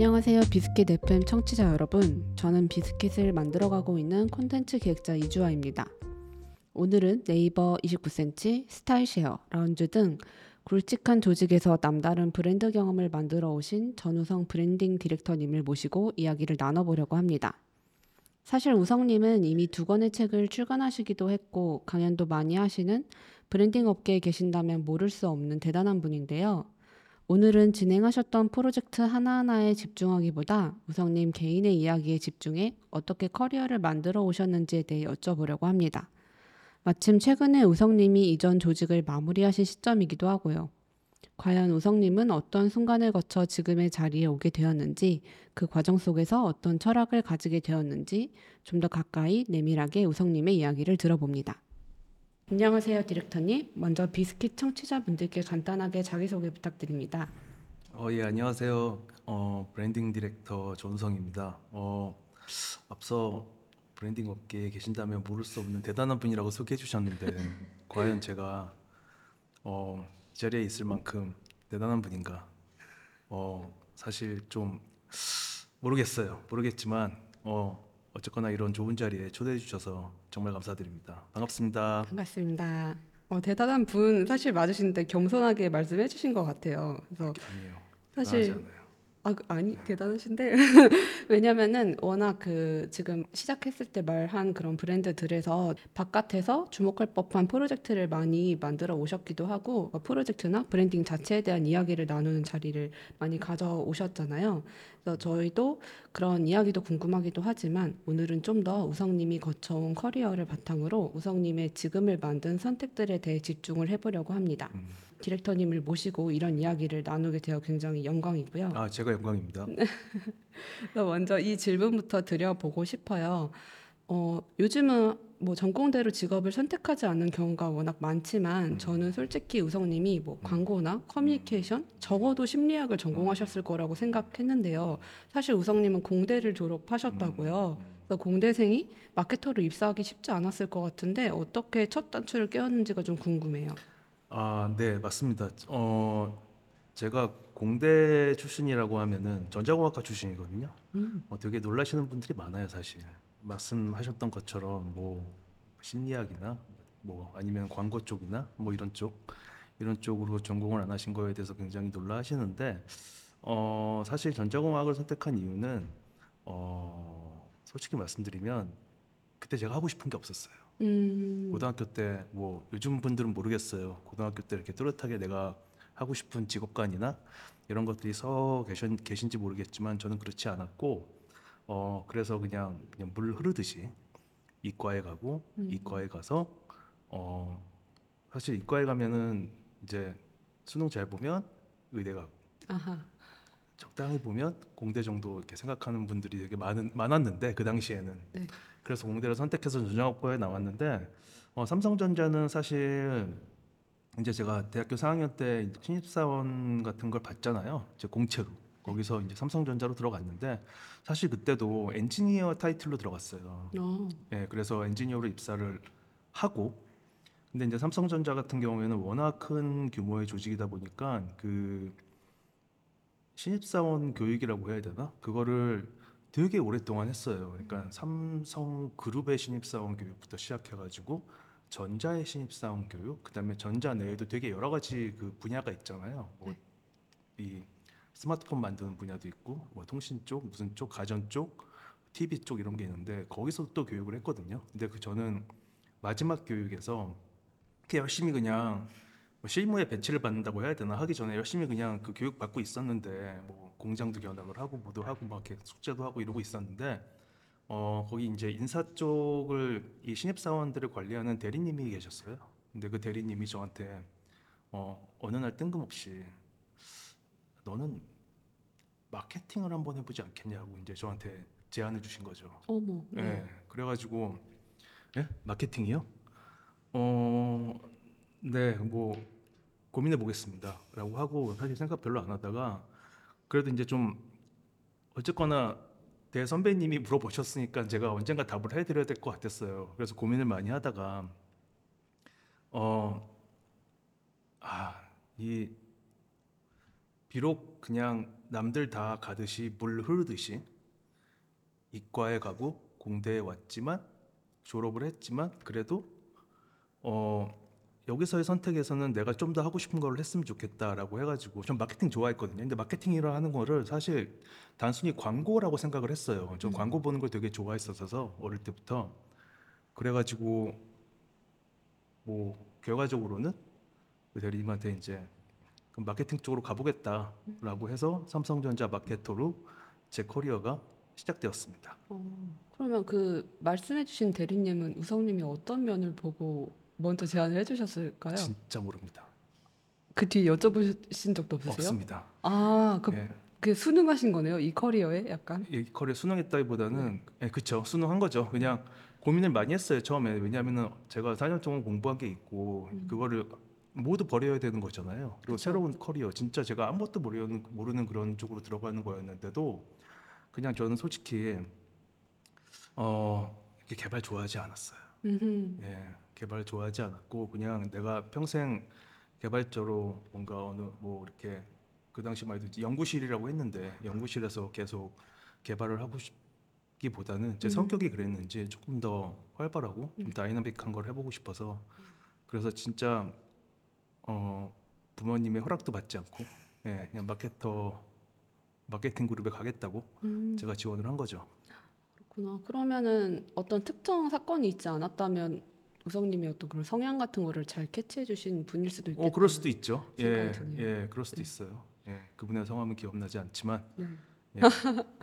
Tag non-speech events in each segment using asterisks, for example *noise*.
안녕하세요. 비스킷 FM 청취자 여러분. 저는 비스킷을 만들어가고 있는 콘텐츠 기획자 이주아입니다. 오늘은 네이버 29cm, 스타일쉐어, 라운즈 등 굵직한 조직에서 남다른 브랜드 경험을 만들어 오신 전우성 브랜딩 디렉터님을 모시고 이야기를 나눠보려고 합니다. 사실 우성님은 이미 두 권의 책을 출간하시기도 했고 강연도 많이 하시는 브랜딩 업계에 계신다면 모를 수 없는 대단한 분인데요. 오늘은 진행하셨던 프로젝트 하나하나에 집중하기보다 우성님 개인의 이야기에 집중해 어떻게 커리어를 만들어 오셨는지에 대해 여쭤보려고 합니다. 마침 최근에 우성님이 이전 조직을 마무리하신 시점이기도 하고요. 과연 우성님은 어떤 순간을 거쳐 지금의 자리에 오게 되었는지, 그 과정 속에서 어떤 철학을 가지게 되었는지 좀 더 가까이 내밀하게 우성님의 이야기를 들어봅니다. 안녕하세요, 디렉터님. 먼저 비스킷 청취자분들께 간단하게 자기소개 부탁드립니다. 어, 예, 안녕하세요. 어, 브랜딩 디렉터 전우성입니다. 어, 앞서 브랜딩 업계에 계신다면 모를 수 없는 대단한 분이라고 소개해 주셨는데 *laughs* 과연 제가 어, 이 자리에 있을 만큼 대단한 분인가? 어, 사실 좀 모르겠어요. 모르겠지만 어, 어쨌거나 이런 좋은 자리에 초대해 주셔서 정말 감사드립니다. 반갑습니다. 반갑습니다. 어, 대단한 분 사실 맞으신데 겸손하게 말씀해 주신 것 같아요. 그래서 아니에요. 사실 아, 그- 아니 대단하신데 *laughs* 왜냐면은 워낙 그 지금 시작했을 때 말한 그런 브랜드들에서 바깥에서 주목할 법한 프로젝트를 많이 만들어 오셨기도 하고 어, 프로젝트나 브랜딩 자체에 대한 이야기를 나누는 자리를 많이 가져오셨잖아요. 그래서 저희도 그런 이야기도 궁금하기도 하지만 오늘은 좀 더 우성님이 거쳐온 커리어를 바탕으로 우성님의 지금을 만든 선택들에 대해 집중을 해보려고 합니다. 음. 디렉터님을 모시고 이런 이야기를 나누게 되어 굉장히 영광이고요. 아, 제가 영광입니다. *laughs* 먼저 이 질문부터 드려보고 싶어요. 어, 요즘은 뭐 전공대로 직업을 선택하지 않는 경우가 워낙 많지만 음. 저는 솔직히 우성님이 뭐 광고나 커뮤니케이션 적어도 심리학을 전공하셨을 거라고 생각했는데요. 사실 우성님은 공대를 졸업하셨다고요. 그래서 공대생이 마케터로 입사하기 쉽지 않았을 것 같은데 어떻게 첫 단추를 깨웠는지가 좀 궁금해요. 아, 네, 맞습니다. 어, 제가 공대 출신이라고 하면은 전자공학과 출신이거든요. 음. 어, 되게 놀라시는 분들이 많아요, 사실. 말씀하셨던 것처럼 뭐 심리학이나 뭐 아니면 광고 쪽이나 뭐 이런 쪽 이런 쪽으로 전공을 안 하신 거에 대해서 굉장히 놀라시는데 어, 사실 전자공학을 선택한 이유는 어, 솔직히 말씀드리면 그때 제가 하고 싶은 게 없었어요. 음. 고등학교 때 뭐 요즘 분들은 모르겠어요. 고등학교 때 이렇게 뚜렷하게 내가 하고 싶은 직업관이나 이런 것들이 서 계신, 계신지 모르겠지만 저는 그렇지 않았고 어 그래서 그냥 그냥 물 흐르듯이 이과에 가고 음. 이과에 가서 어 사실 이과에 가면은 이제 수능 잘 보면 의대 가고 아하. 적당히 보면 공대 정도 이렇게 생각하는 분들이 되게 많은 많았는데 그 당시에는 네. 그래서 공대를 선택해서 전자학과에 나왔는데 어, 삼성전자는 사실 이제 제가 대학교 4학년 때 신입사원 같은 걸 봤잖아요. 이제 공채로 거기서 이제 삼성전자로 들어갔는데 사실 그때도 엔지니어 타이틀로 들어갔어요. 어. 예, 그래서 엔지니어로 입사를 하고 근데 이제 삼성전자 같은 경우에는 워낙 큰 규모의 조직이다 보니까 그 신입사원 교육이라고 해야 되나? 그거를 되게 오랫동안 했어요. 그러니까 삼성 그룹의 신입사원 교육부터 시작해가지고 전자의 신입사원 교육, 그다음에 전자 내에도 되게 여러 가지 그 분야가 있잖아요. 뭐이 스마트폰 만드는 분야도 있고, 뭐 통신 쪽, 무슨 쪽, 가전 쪽, TV 쪽 이런 게 있는데 거기서 또 교육을 했거든요. 근데 그 저는 마지막 교육에서 그렇게 열심히 그냥 뭐 실무에 배치를 받는다고 해야 되나 하기 전에 열심히 그냥 그 교육 받고 있었는데 뭐 공장도 견학을 하고 뭐도 하고 막 이렇게 숙제도 하고 이러고 있었는데 어 거기 이제 인사 쪽을 이 신입 사원들을 관리하는 대리님이 계셨어요. 근데 그 대리님이 저한테 어 어느 날 뜬금없이 너는 마케팅을 한번 해보지 않겠냐고 이제 저한테 제안을 주신 거죠. 어머. 예, 네. 그래가지고 예? 마케팅이요? 어, 네, 뭐 고민해 보겠습니다.라고 하고 사실 생각 별로 안 하다가 그래도 이제 좀 어쨌거나 대 선배님이 물어보셨으니까 제가 언젠가 답을 해드려야 될 것 같았어요. 그래서 고민을 많이 하다가 어, 아, 이 비록 그냥 남들 다 가듯이 물 흐르듯이 이과에 가고 공대에 왔지만 졸업을 했지만 그래도 어 여기서의 선택에서는 내가 좀 더 하고 싶은 걸 했으면 좋겠다라고 해가지고 전 마케팅 좋아했거든요. 근데 마케팅이라 하는 거를 사실 단순히 광고라고 생각을 했어요. 전 광고 보는 걸 되게 좋아했었어서 어릴 때부터 그래가지고 뭐 결과적으로는 그 대리님한테 이제 그럼 마케팅 쪽으로 가보겠다라고 해서 삼성전자 마케터로 제 커리어가 시작되었습니다. 어, 그러면 그 말씀해주신 대리님은 우성님이 어떤 면을 보고 먼저 제안을 해주셨을까요? 진짜 모릅니다. 그 뒤에 여쭤보신 적도 없으세요? 없습니다. 아, 그, 예. 그 수능하신 거네요? 이 커리어에 약간? 이 커리어 순응했다기보다는 예, 그쵸 순응한 거죠. 그냥 고민을 많이 했어요 처음에 왜냐하면은 제가 4년 동안 공부한 게 있고 그거를 모두 버려야 되는 거잖아요. 그리고 그쵸. 새로운 커리어 진짜 제가 아무것도 모르는 모르는 그런 쪽으로 들어가는 거였는데도 그냥 저는 솔직히 어 이렇게 개발 좋아하지 않았어요. 음흠. 예, 개발 좋아하지 않았고 그냥 내가 평생 개발자로 뭔가 어느 뭐 이렇게 그 당시만 해도 연구실이라고 했는데 연구실에서 계속 개발을 하고 싶기보다는 제 음. 성격이 그랬는지 조금 더 활발하고 좀 다이나믹한 걸 해보고 싶어서 그래서 진짜 어 부모님의 허락도 받지 않고 예, 그냥 마케터 마케팅 그룹에 가겠다고 음, 제가 지원을 한 거죠. 그렇구나. 그러면은 어떤 특정 사건이 있지 않았다면 우성님이 어떤 그런 성향 같은 거를 잘 캐치해 주신 분일 수도 있겠다. 어, 그럴 수도 있죠. 예, 드네요. 예, 그럴 수도 있어요. 예, 그분의 성함은 기억나지 않지만 네. 예,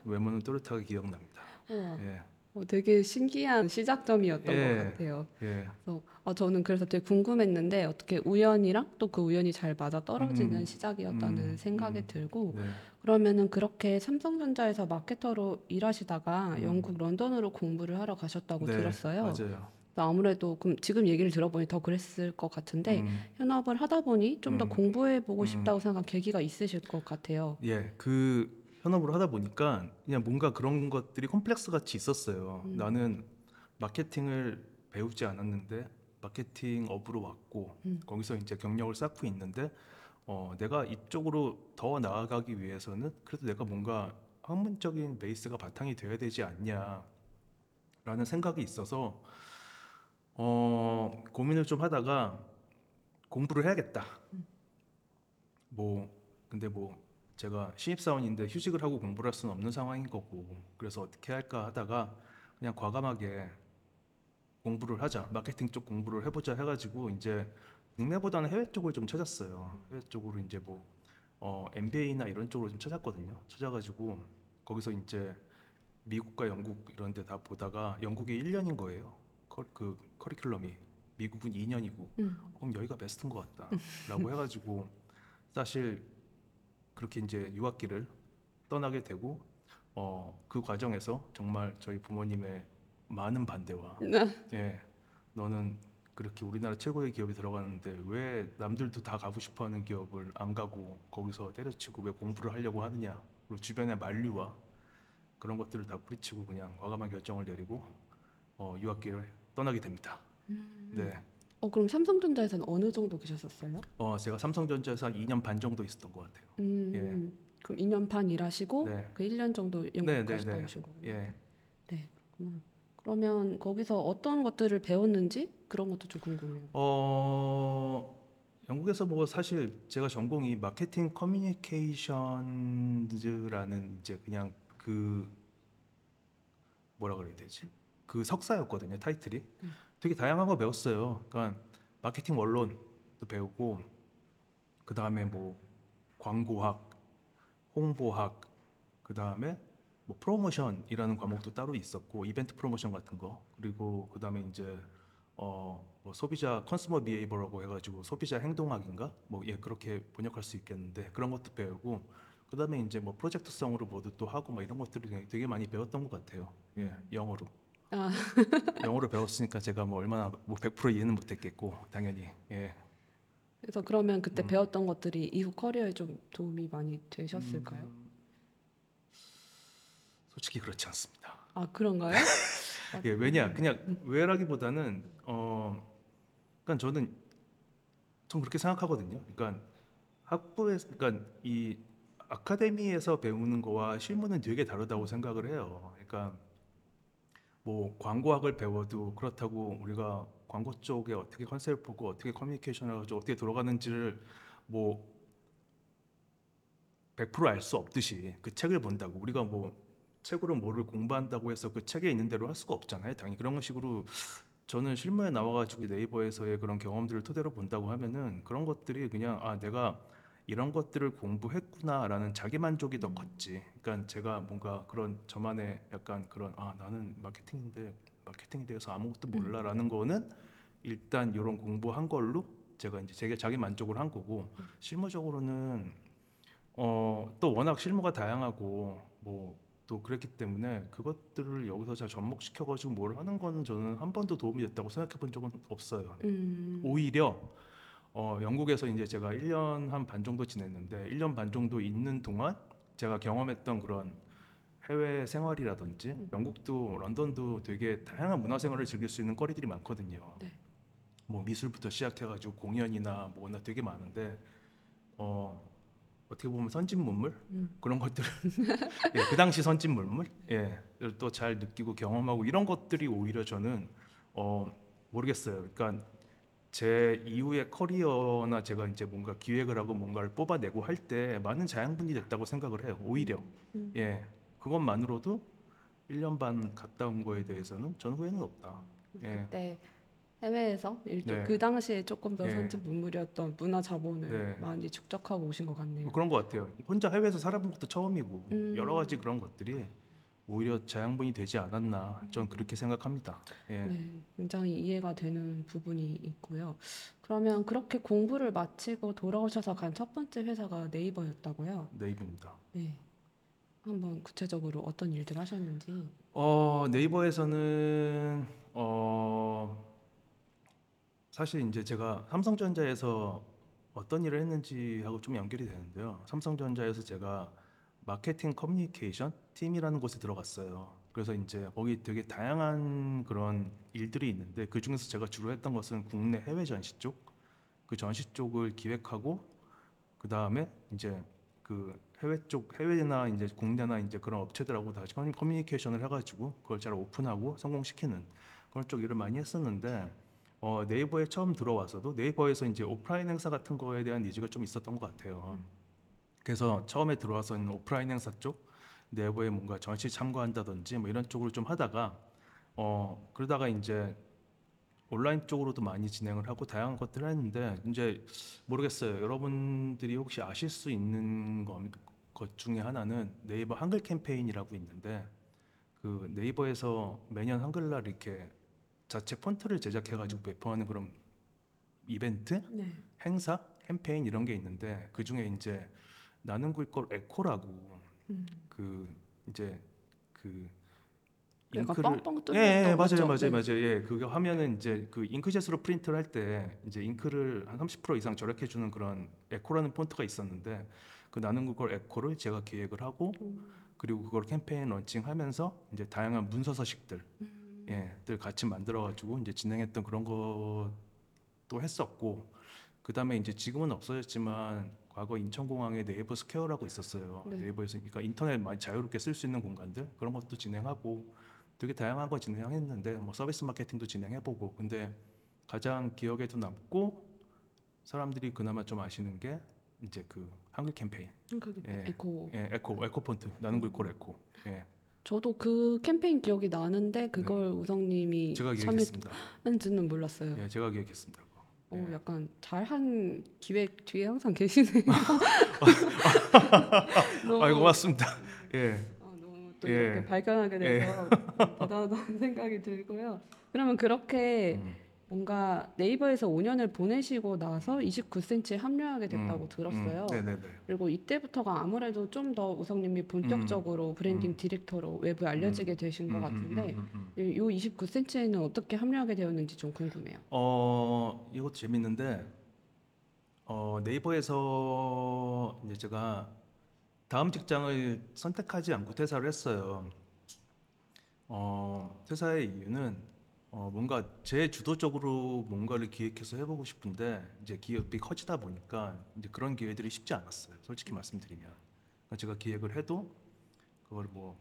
외모는 또렷하게 기억납니다. 우와, 예, 어, 되게 신기한 시작점이었던 예. 것 같아요. 예, 그래서 아, 저는 그래서 되게 궁금했는데 어떻게 우연이랑 또 그 우연이 잘 맞아 떨어지는 음, 시작이었다는 음, 생각이 음. 들고 네, 그러면은 그렇게 삼성전자에서 마케터로 일하시다가 음. 영국 런던으로 공부를 하러 가셨다고 네, 들었어요. 맞아요. 아무래도 그럼 지금 얘기를 들어보니 더 그랬을 것 같은데 음, 현업을 하다 보니 좀더 음. 공부해 보고 음. 싶다고 생각한 계기가 있으실 것 같아요. 예, 그 현업으로 하다 보니까 그냥 뭔가 그런 것들이 컴플렉스 같이 있었어요. 음. 나는 마케팅을 배우지 않았는데 마케팅 업으로 왔고 음. 거기서 이제 경력을 쌓고 있는데 어, 내가 이쪽으로 더 나아가기 위해서는 그래도 내가 뭔가 학문적인 베이스가 바탕이 되어야 되지 않냐라는 생각이 있어서 어, 고민을 좀 하다가 공부를 해야겠다. 뭐 근데 뭐 제가 신입사원인데 휴직을 하고 공부를 할 수는 없는 상황인 거고 그래서 어떻게 할까 하다가 그냥 과감하게 공부를 하자 마케팅 쪽 공부를 해보자 해가지고 이제 국내보다는 해외 쪽을 좀 찾았어요. 해외 쪽으로 이제 뭐 어, MBA나 이런 쪽으로 좀 찾았거든요. 찾아가지고 거기서 이제 미국과 영국 이런 데 다 보다가 영국이 1년인 거예요 커, 그 커리큘럼이 미국은 2년이고 음. 그럼 여기가 베스트인 것 같다라고 해가지고 사실 그렇게 이제 유학기를 떠나게 되고 어, 그 과정에서 정말 저희 부모님의 많은 반대와 예 너는 그렇게 우리나라 최고의 기업에 들어가는데 왜 남들도 다 가고 싶어하는 기업을 안 가고 거기서 때려치고 왜 공부를 하려고 하느냐. 그리고 주변의 만류와 그런 것들을 다 뿌리치고 그냥 과감한 결정을 내리고 어, 유학기를 떠나게 됩니다. 네. 어 그럼 삼성전자에서는 어느 정도 계셨었어요? 어, 제가 삼성전자에서 한 2년 반 정도 있었던 것 같아요. 음, 예. 그럼 2년 반 일하시고 네. 그 1년 정도 영국 네, 네, 가셨다 네. 오신 거예요. 예. 네, 그렇구나. 그러면 거기서 어떤 것들을 배웠는지 그런 것도 좀 궁금해요. 어, 영국에서 뭐 사실 제가 전공이 마케팅 커뮤니케이션즈라는 이제 그냥 그 뭐라 그래야 되지? 그 석사였거든요, 타이틀이. 음. 되게 다양한 거 배웠어요. 그러니까 마케팅 원론도 배우고 그 다음에 뭐 광고학, 홍보학, 그 다음에 뭐 프로모션이라는 과목도 따로 있었고 이벤트 프로모션 같은 거 그리고 그 다음에 이제 어뭐 소비자 컨슈머 비헤이버라고 해가지고 소비자 행동학인가 뭐예 그렇게 번역할 수 있겠는데 그런 것도 배우고 그 다음에 이제 뭐 프로젝트성으로 뭐도 또 하고 뭐 이런 것들을 되게 많이 배웠던 것 같아요. 예 영어로 아, *laughs* 영어로 배웠으니까 제가 뭐 얼마나 뭐 100% 이해는 못했겠고 당연히 예 그래서 그러면 그때 음. 배웠던 것들이 이후 커리어에 좀 도움이 많이 되셨을까요? 음, 솔직히 그렇지 않습니다. 아 그런가요? *laughs* 예, 왜냐 그냥 왜라기보다는 어 그러니까 저는 전 그렇게 생각하거든요. 그러니까 학부에 그러니까 이 아카데미에서 배우는 거와 실무는 되게 다르다고 생각을 해요. 그러니까 뭐 광고학을 배워도 그렇다고 우리가 광고 쪽에 어떻게 컨셉을 보고 어떻게 커뮤니케이션을 하고 어떻게 돌아가는지를 뭐 100%알 수 없듯이 그 책을 본다고 우리가 뭐 책으로 뭐를 공부한다고 해서 그 책에 있는 대로 할 수가 없잖아요. 당연히 그런 식으로 저는 실무에 나와가지고 네이버에서의 그런 경험들을 토대로 본다고 하면은 그런 것들이 그냥 아 내가 이런 것들을 공부했구나라는 자기 만족이 더 컸지. 그러니까 제가 뭔가 그런 저만의 약간 그런 아 나는 마케팅인데 마케팅에 대해서 아무것도 몰라라는 거는 일단 이런 공부한 걸로 제가 이제 제게 자기 만족을 한 거고 실무적으로는 어 또 워낙 실무가 다양하고 뭐 또 그랬기 때문에 그것들을 여기서 잘 접목시켜 가지고 뭘 하는 거는 저는 한 번도 도움이 됐다고 생각해 본 적은 없어요. 음, 오히려 어, 영국에서 이제 제가 1년 한 반 정도 지냈는데 1년 반 정도 있는 동안 제가 경험했던 그런 해외 생활이라든지 영국도 런던도 되게 다양한 문화 생활을 즐길 수 있는 거리들이 많거든요. 네. 뭐 미술부터 시작해가지고 공연이나 뭐나 되게 많은데 어, 어떻게 보면 선진 문물 음. 그런 것들을 *laughs* 예, 그 당시 선진 문물 예, 또 잘 느끼고 경험하고 이런 것들이 오히려 저는 어, 모르겠어요. 그러니까 제 이후의 커리어나 제가 이제 뭔가 기획을 하고 뭔가를 뽑아내고 할 때 많은 자양분이 됐다고 생각을 해요. 오히려 음. 예 그것만으로도 1년 반 갔다 온 거에 대해서는 전 후회는 없다. 예. 그때 해외에서 일종 네. 그 당시에 조금 더 네. 선진 문물이었던 문화 자본을 네. 많이 축적하고 오신 것 같네요. 뭐 그런 것 같아요. 혼자 해외에서 살아본 것도 처음이고 음. 여러 가지 그런 것들이 오히려 자양분이 되지 않았나 전 그렇게 생각합니다. 예. 네, 굉장히 이해가 되는 부분이 있고요. 그러면 그렇게 공부를 마치고 돌아오셔서 간 첫 번째 회사가 네이버였다고요? 네이버입니다. 네. 한번 구체적으로 어떤 일들 하셨는지. 어 네이버에서는 어 사실 이제 제가 삼성전자에서 어떤 일을 했는지 하고 좀 연결이 되는데요. 삼성전자에서 제가 마케팅 커뮤니케이션 팀이라는 곳에 들어갔어요. 그래서 이제 거기 되게 다양한 그런 일들이 있는데 그 중에서 제가 주로 했던 것은 국내 해외 전시 쪽, 그 전시 쪽을 기획하고 그 다음에 이제 그 해외 쪽 해외나 이제 국내나 이제 그런 업체들하고 다시 커뮤- 커뮤니케이션을 해가지고 그걸 잘 오픈하고 성공시키는 그런 쪽 일을 많이 했었는데 어, 네이버에 처음 들어와서도 네이버에서 이제 오프라인 행사 같은 거에 대한 니즈가 좀 있었던 것 같아요. 그래서 처음에 들어와서는 오프라인 행사 쪽 네이버에 뭔가 전시 참가한다든지 뭐 이런 쪽으로 좀 하다가 어 그러다가 이제 온라인 쪽으로도 많이 진행을 하고 다양한 것들을 했는데 이제 모르겠어요. 여러분들이 혹시 아실 수 있는 것, 것 중에 하나는 네이버 한글 캠페인이라고 있는데 그 네이버에서 매년 한글날 이렇게 자체 폰트를 제작해가지고 배포하는 그런 이벤트, 네. 행사, 캠페인 이런 게 있는데 그 중에 이제 나는 글꼴 에코라고 음. 그 이제 그 잉크를 뻥뻥 예, 예, 뚫렸던 맞아요? 맞아요, 네. 맞아요. 예, 그거 하면은 이제 그 잉크젯으로 프린트를 할 때 이제 잉크를 한 30% 이상 절약해 주는 그런 에코라는 폰트가 있었는데 그 나는 그걸 에코를 제가 기획을 하고 음. 그리고 그걸 캠페인 런칭하면서 이제 다양한 문서 서식들 음. 예, 들 같이 만들어 가지고 이제 진행했던 그런 것도 했었고 그다음에 이제 지금은 없어졌지만 과거 인천공항에 네이버 스퀘어라고 있었어요. 네. 네이버에서 그러니까 인터넷 많이 자유롭게 쓸 수 있는 공간들 그런 것도 진행하고 되게 다양한 거 진행했는데 뭐 서비스 마케팅도 진행해보고 근데 가장 기억에도 남고 사람들이 그나마 좀 아시는 게 이제 그 한글 캠페인 그 예. 에코. 예, 에코 에코 폰트 나는 글꼴 에코 예, 저도 그 캠페인 기억이 나는데 그걸 우성님이 네. 제가 참여 기획했습니다. 했는지는 몰랐어요. 예, 제가 기획했습니다. 그거. 어, 예. 약간 잘한 기획 뒤에 항상 계시네요. *laughs* *laughs* 너무, 아이고 고맙습니다. 예. 어, 너무 또 예. 이렇게 발견하게 돼서 대단하다는 *laughs* 생각이 들고요. 그러면 그렇게 음, 뭔가 네이버에서 5년을 보내시고 나서 29cm에 합류하게 됐다고 음, 들었어요. 음. 그리고 이때부터가 아무래도 좀 더 우성님이 본격적으로 브랜딩 음. 디렉터로 외부에 알려지게 되신 것 음, 음, 같은데 음, 음, 음. 이- 요 29cm에는 어떻게 합류하게 되었는지 좀 궁금해요. 어 이것도 재밌는데 어 네이버에서 이제 제가 다음 직장을 선택하지 않고 퇴사를 했어요. 어 퇴사의 이유는 어 뭔가 제 주도적으로 뭔가를 기획해서 해보고 싶은데 이제 기업이 커지다 보니까 이제 그런 기회들이 쉽지 않았어요. 솔직히 말씀드리면 제가 기획을 해도 그걸 뭐,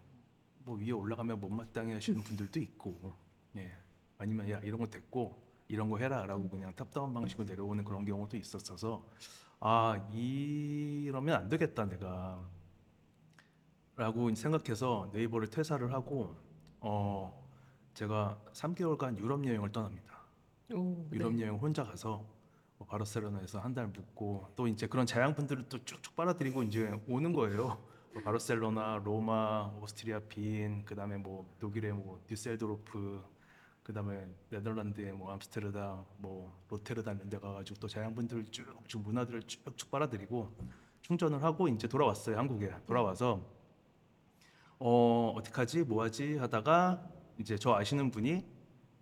뭐 위에 올라가면 못마땅해 하시는 분들도 있고 예. 아니면 야 이런 거 됐고 이런 거 해라라고 그냥 탑다운 방식으로 내려오는 그런 경우도 있었어서 아 이러면 안 되겠다 내가 라고 생각해서 네이버를 퇴사를 하고 어 제가 3개월간 유럽 여행을 떠납니다. 오, 네. 유럽 여행 혼자 가서 뭐 바르셀로나에서 한 달 묵고 또 이제 그런 자양분들을 또 쭉쭉 빨아들이고 이제 오는 거예요. 뭐 바르셀로나, 로마, 오스트리아 빈, 그다음에 뭐 독일의 뭐 뒤셀도르프, 그다음에 네덜란드의 뭐 암스테르담, 뭐 로테르담 이런 데 가가지고 또 자양분들을 쭉쭉 문화들을 쭉쭉 빨아들이고 충전을 하고 이제 돌아왔어요 한국에 돌아와서 어 어떡하지 뭐하지 하다가 이제 저 아시는 분이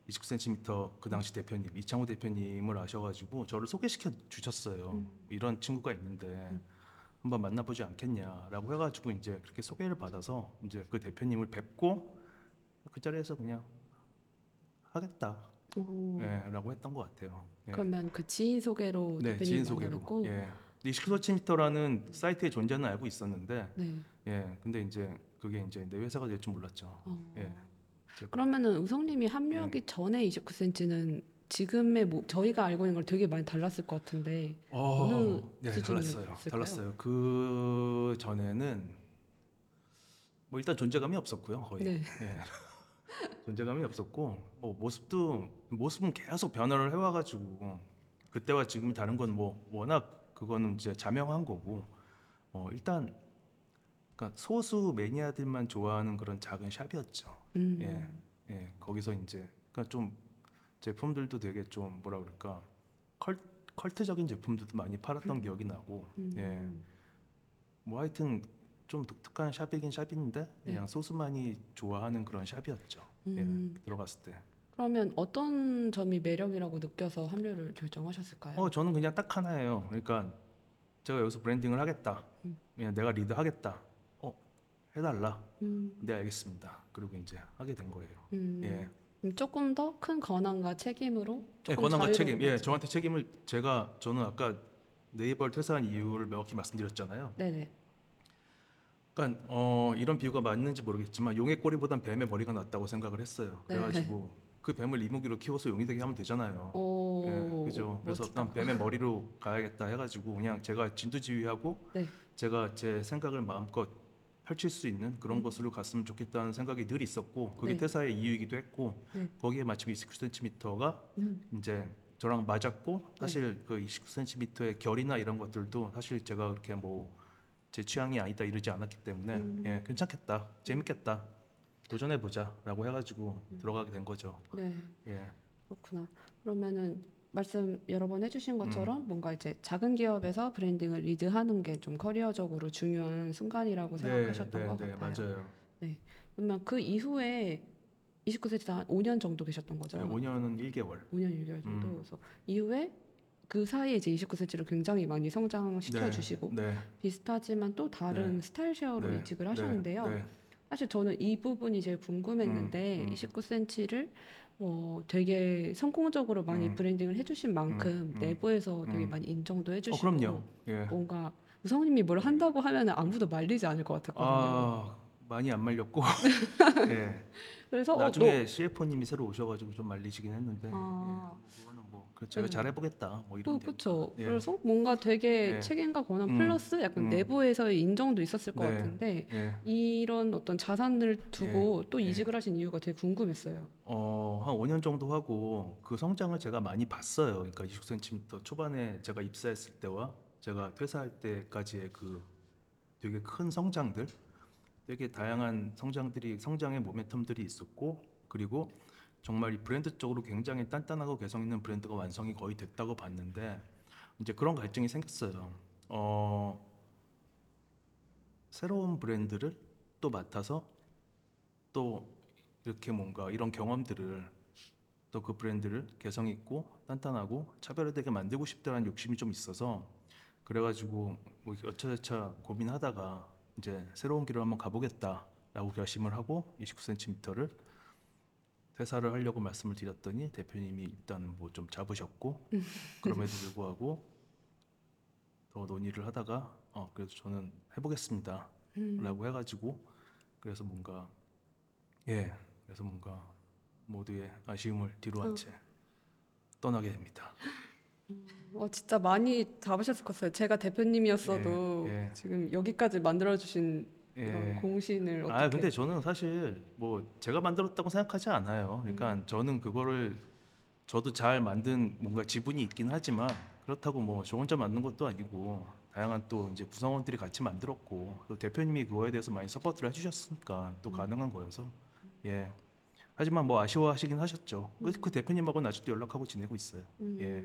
29cm 그 당시 대표님 이창호 대표님을 아셔가지고 저를 소개시켜 주셨어요. 음. 이런 친구가 있는데 한번 만나보지 않겠냐라고 해가지고 이제 그렇게 소개를 받아서 이제 그 대표님을 뵙고 그 자리에서 그냥 하겠다, 오. 예, 라고 했던 것 같아요. 예. 그러면 그 지인 소개로 네, 대표님 지인 소개로. 만나뵙고 예. 29cm라는 사이트의 존재는 알고 있었는데, 네. 예, 근데 이제 그게 이제 내 회사가 될 줄 몰랐죠. 어. 예. 그러면은 우성님이 합류하기 전에 29cm는 지금의 뭐 저희가 알고 있는 걸 되게 많이 달랐을 것 같은데 어, 어느 네, 수준으로 달랐어요. 달랐어요. 그 전에는 뭐 일단 존재감이 없었고요, 거의. 네. 예. *laughs* 존재감이 없었고 뭐 모습도 모습은 계속 변화를 해와가지고 그때와 지금이 다른 건 뭐 워낙 그거는 이제 자명한 거고 어 일단 그러니까 소수 매니아들만 좋아하는 그런 작은 샵이었죠. 음. 예, 예, 거기서 이제 그러니까 좀 제품들도 되게 좀 뭐라 그럴까 컬 컬트적인 제품들도 많이 팔았던 기억이 나고 음. 예. 뭐 하여튼 좀 독특한 샵이긴 샵인데 그냥 소수만이 좋아하는 그런 샵이었죠. 음. 예, 들어갔을 때. 그러면 어떤 점이 매력이라고 느껴서 합류를 결정하셨을까요? 어 저는 그냥 딱 하나예요. 그러니까 제가 여기서 브랜딩을 하겠다. 음. 그냥 내가 리드하겠다. 어 해달라. 음. 네 알겠습니다. 그리고 이제 하게 된 거예요. 음. 예. 조금 더 큰 권한과 책임으로 예, 조금 권한과 자유로운 책임. 예, 거죠. 저한테 책임을 제가 저는 아까 네이버를 퇴사한 이유를 명확히 말씀드렸잖아요. 네네. 그러니까 어, 이런 비유가 맞는지 모르겠지만 용의 꼬리보단 뱀의 머리가 낫다고 생각을 했어요. 네. 그래가지고 그 뱀을 이무기로 키워서 용이 되게 하면 되잖아요. 오. 예, 그죠. 그래서 멋지다. 난 뱀의 머리로 가야겠다 해가지고 그냥 제가 진두지휘하고 네. 제가 제 생각을 마음껏 펼칠 수 있는 그런 것으로 갔으면 좋겠다는 생각이 늘 있었고 그게 네. 퇴사의 이유이기도 했고 네. 거기에 마침 29cm가 음. 이제 저랑 맞았고 사실 그 29cm의 결이나 이런 것들도 사실 제가 그렇게 뭐 제 취향이 아니다 이러지 않았기 때문에 음. 예 괜찮겠다 재밌겠다 도전해 보자라고 해가지고 들어가게 된 거죠. 네. 예. 그렇구나. 그러면은 말씀 여러 번 해주신 음. 것처럼 뭔가 이제 작은 기업에서 브랜딩을 리드하는 게 좀 커리어적으로 중요한 순간이라고 생각하셨던 것 같아요. 맞아요. 그러면 그 이후에 29cm에서 한 5년 정도 계셨던 거죠? 네, 5년은 1개월. 5년 6개월 정도. 음. 그래서 이후에 그 사이에 이제 29cm를 굉장히 많이 성장시켜 주시고 네. 비슷하지만 또 다른 스타일 쉐어로 네. 이직을 네. 하셨는데요. 네. 사실 저는 이 부분이 제일 궁금했는데 음, 음. 29cm를 어, 되게 성공적으로 많이 음. 브랜딩을 해주신 만큼 음, 음. 내부에서 되게 음. 많이 인정도 어 해주시고 그럼요. 예. 뭔가 우성님이 뭘 한다고 하면 아무도 말리지 않을 것 같았거든요. 아 많이 안 말렸고. *laughs* 예. 그래서 어, 나중에 CFO님이 새로 오셔가지고 좀 말리시긴 했는데. 아. 예. 그거는 뭐그 제가 네. 잘해보겠다. 뭐또 이런. 그쵸. 예. 그래서 뭔가 되게 예. 책임과 권한 음, 플러스 약간 음. 내부에서의 인정도 있었을 것 네. 같은데 예. 이런 어떤 자산을 두고 또 예. 이직을 하신 이유가 되게 궁금했어요. 어, 한 5년 정도 하고 그 성장을 제가 많이 봤어요. 그러니까 29cm 초반에 제가 입사했을 때와 제가 퇴사할 때까지의 그 되게 큰 성장들, 되게 다양한 성장들이 성장의 모멘텀들이 있었고 그리고 정말 이 브랜드 쪽으로 굉장히 단단하고 개성 있는 브랜드가 완성이 거의 됐다고 봤는데 이제 그런 갈증이 생겼어요. 어, 새로운 브랜드를 또 맡아서 또 이렇게 뭔가 이런 경험들을 또 그 브랜드를 개성 있고 단단하고 차별화되게 만들고 싶다는 욕심이 좀 있어서 그래가지고 뭐 여차저차 고민하다가 이제 새로운 길을 한번 가보겠다라고 결심을 하고 29cm를 퇴사를 하려고 말씀을 드렸더니 대표님이 일단 뭐 좀 잡으셨고 *laughs* 그럼에도 불구하고 더 논의를 하다가 어 그래도 저는 해보겠습니다 음. 해가지고 그래서 뭔가 예 그래서 뭔가 모두의 아쉬움을 뒤로한 어. 채 떠나게 됩니다. *gasps* 어, 진짜 많이 잡으셨을 것 같아요. 제가 대표님이었어도 예, 예. 지금 여기까지 만들어주신 예. 공신을 어떻게? 아 근데 저는 사실 뭐 제가 만들었다고 생각하지 않아요. 그러니까 음. 저는 그거를 저도 잘 만든 뭔가 지분이 있긴 하지만 그렇다고 뭐 저 혼자 만든 것도 아니고 다양한 또 이제 구성원들이 같이 만들었고 또 대표님이 그거에 대해서 많이 서포트를 해주셨으니까 또 음. 가능한 거여서 예. 하지만 뭐 아쉬워하시긴 하셨죠. 그, 그 대표님하고는 아직도 연락하고 지내고 있어요. 음, 예.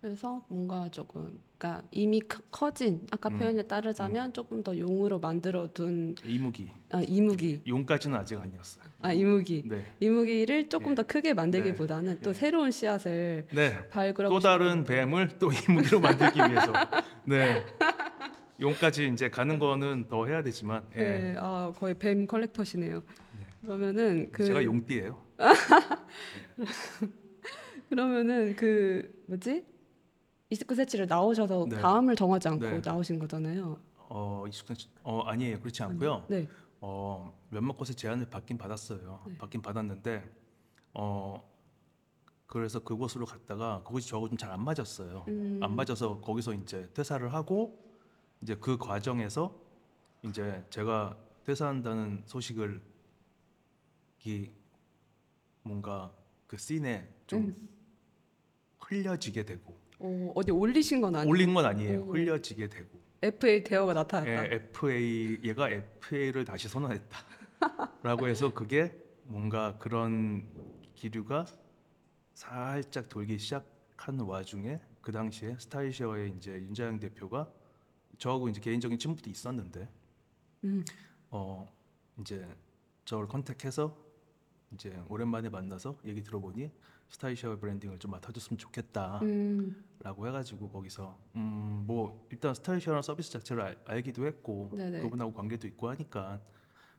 그래서 뭔가 조금, 그러니까 이미 크- 커진 아까 음, 표현에 따르자면 조금 더 용으로 만들어둔 이무기 아, 이무기, 용까지는 아직 아니었어요. 아 이무기, 네. 이무기를 조금 예. 더 크게 만들기보다는 또 예. 새로운 씨앗을 네. 발굴하고 또 다른 뱀을 또 *laughs* 이무기로 만들기 위해서 네 용까지 이제 가는 거는 더 해야 되지만 예. 네, 아 거의 뱀 컬렉터시네요. 그러면은 그 제가 용띠예요. *laughs* 그러면은 그 뭐지? 29세치를 나오셔서 네. 다음을 정하지 않고 네. 나오신 거잖아요. 어, 익숙한 어 아니에요. 그렇지 않고요. 네. 어 몇몇 곳에 제안을 받긴 받았어요. 네. 받긴 받았는데 어 그래서 그곳으로 갔다가 그곳이 저하고 좀 잘 안 맞았어요. 음. 안 맞아서 거기서 이제 퇴사를 하고 이제 그 과정에서 이제 제가 퇴사한다는 소식을 이 뭔가 그 씬에 좀 음. 흘려지게 되고 어, 어디 올리신 건 아니고 올린 건 아니에요. 오. 흘려지게 되고 FA 대어가 나타났다. 예, FA 얘가 FA를 다시 선언했다라고 *laughs* 해서 그게 뭔가 그런 기류가 살짝 돌기 시작한 와중에 그 당시에 스타일쉐어의 이제 윤자영 대표가 저하고 이제 개인적인 친분도 있었는데 음. 어 이제 저를 컨택해서 이제 오랜만에 만나서 얘기 들어보니 스타일쉐어 브랜딩을 좀 맡아줬으면 좋겠다. 음. 라고 해가지고 거기서 음 뭐 일단 스타일시어라는 서비스 자체를 알, 알기도 했고 네네. 그분하고 관계도 있고 하니까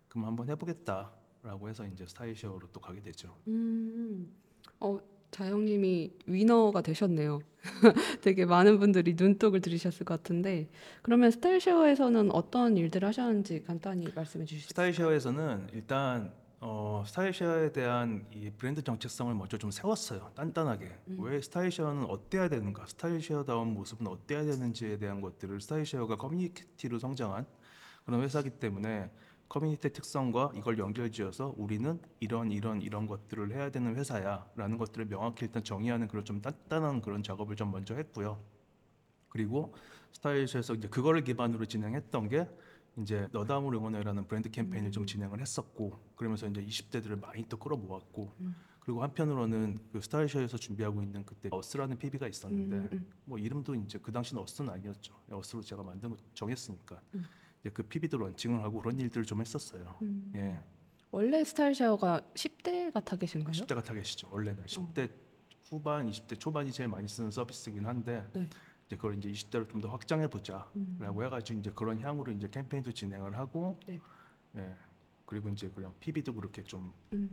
그럼 한번 해보겠다라고 해서 이제 스타일시어로 또 가게 되죠. 음. 어, 자영님이 위너가 되셨네요. *laughs* 되게 많은 분들이 눈독을 들이셨을 것 같은데 그러면 스타일쉐어에서는 어떤 일들을 하셨는지 간단히 말씀해 주실 수 있어요? 스타일시어에서는 일단 어, 스타일시어에 대한 이 브랜드 정체성을 먼저 좀 세웠어요. 단단하게 음. 왜 스타일시어는 어때야 되는가, 스타일시어다운 모습은 어때야 되는지에 대한 것들을 스타일시어가 커뮤니티로 성장한 그런 회사기 때문에 커뮤니티 특성과 이걸 연결지어서 우리는 이런 이런 이런 것들을 해야 되는 회사야라는 것들을 명확히 일단 정의하는 그런 좀 단단한 그런 작업을 좀 먼저 했고요. 그리고 스타일에서 이제 그거를 기반으로 진행했던 게 이제 너다움을 응원해라는 브랜드 캠페인을 좀 진행을 했었고 그러면서 이제 20대들을 많이 또 끌어모았고 음. 그리고 한편으로는 그 스타일쉐어에서 준비하고 있는 그때 어스라는 PB가 있었는데 음, 음. 뭐 이름도 이제 그 당시는 어스는 아니었죠 어스로 제가 만든 거 정했으니까 음. 이제 그 PB도 런칭을 하고 그런 일들을 좀 했었어요 음. 예 원래 스타일쉐어가 10대가 타겟인가요? 10대가 타겟이죠 원래는 10대 후반 20대 초반이 제일 많이 쓰는 서비스긴 한데 네. 이제 그걸 이제 20대로 좀 더 확장해 보자 음. 라고 해가지고 이제 그런 향으로 이제 캠페인도 진행을 하고 네. 예 그리고 이제 그냥 PB도 그렇게 좀 음.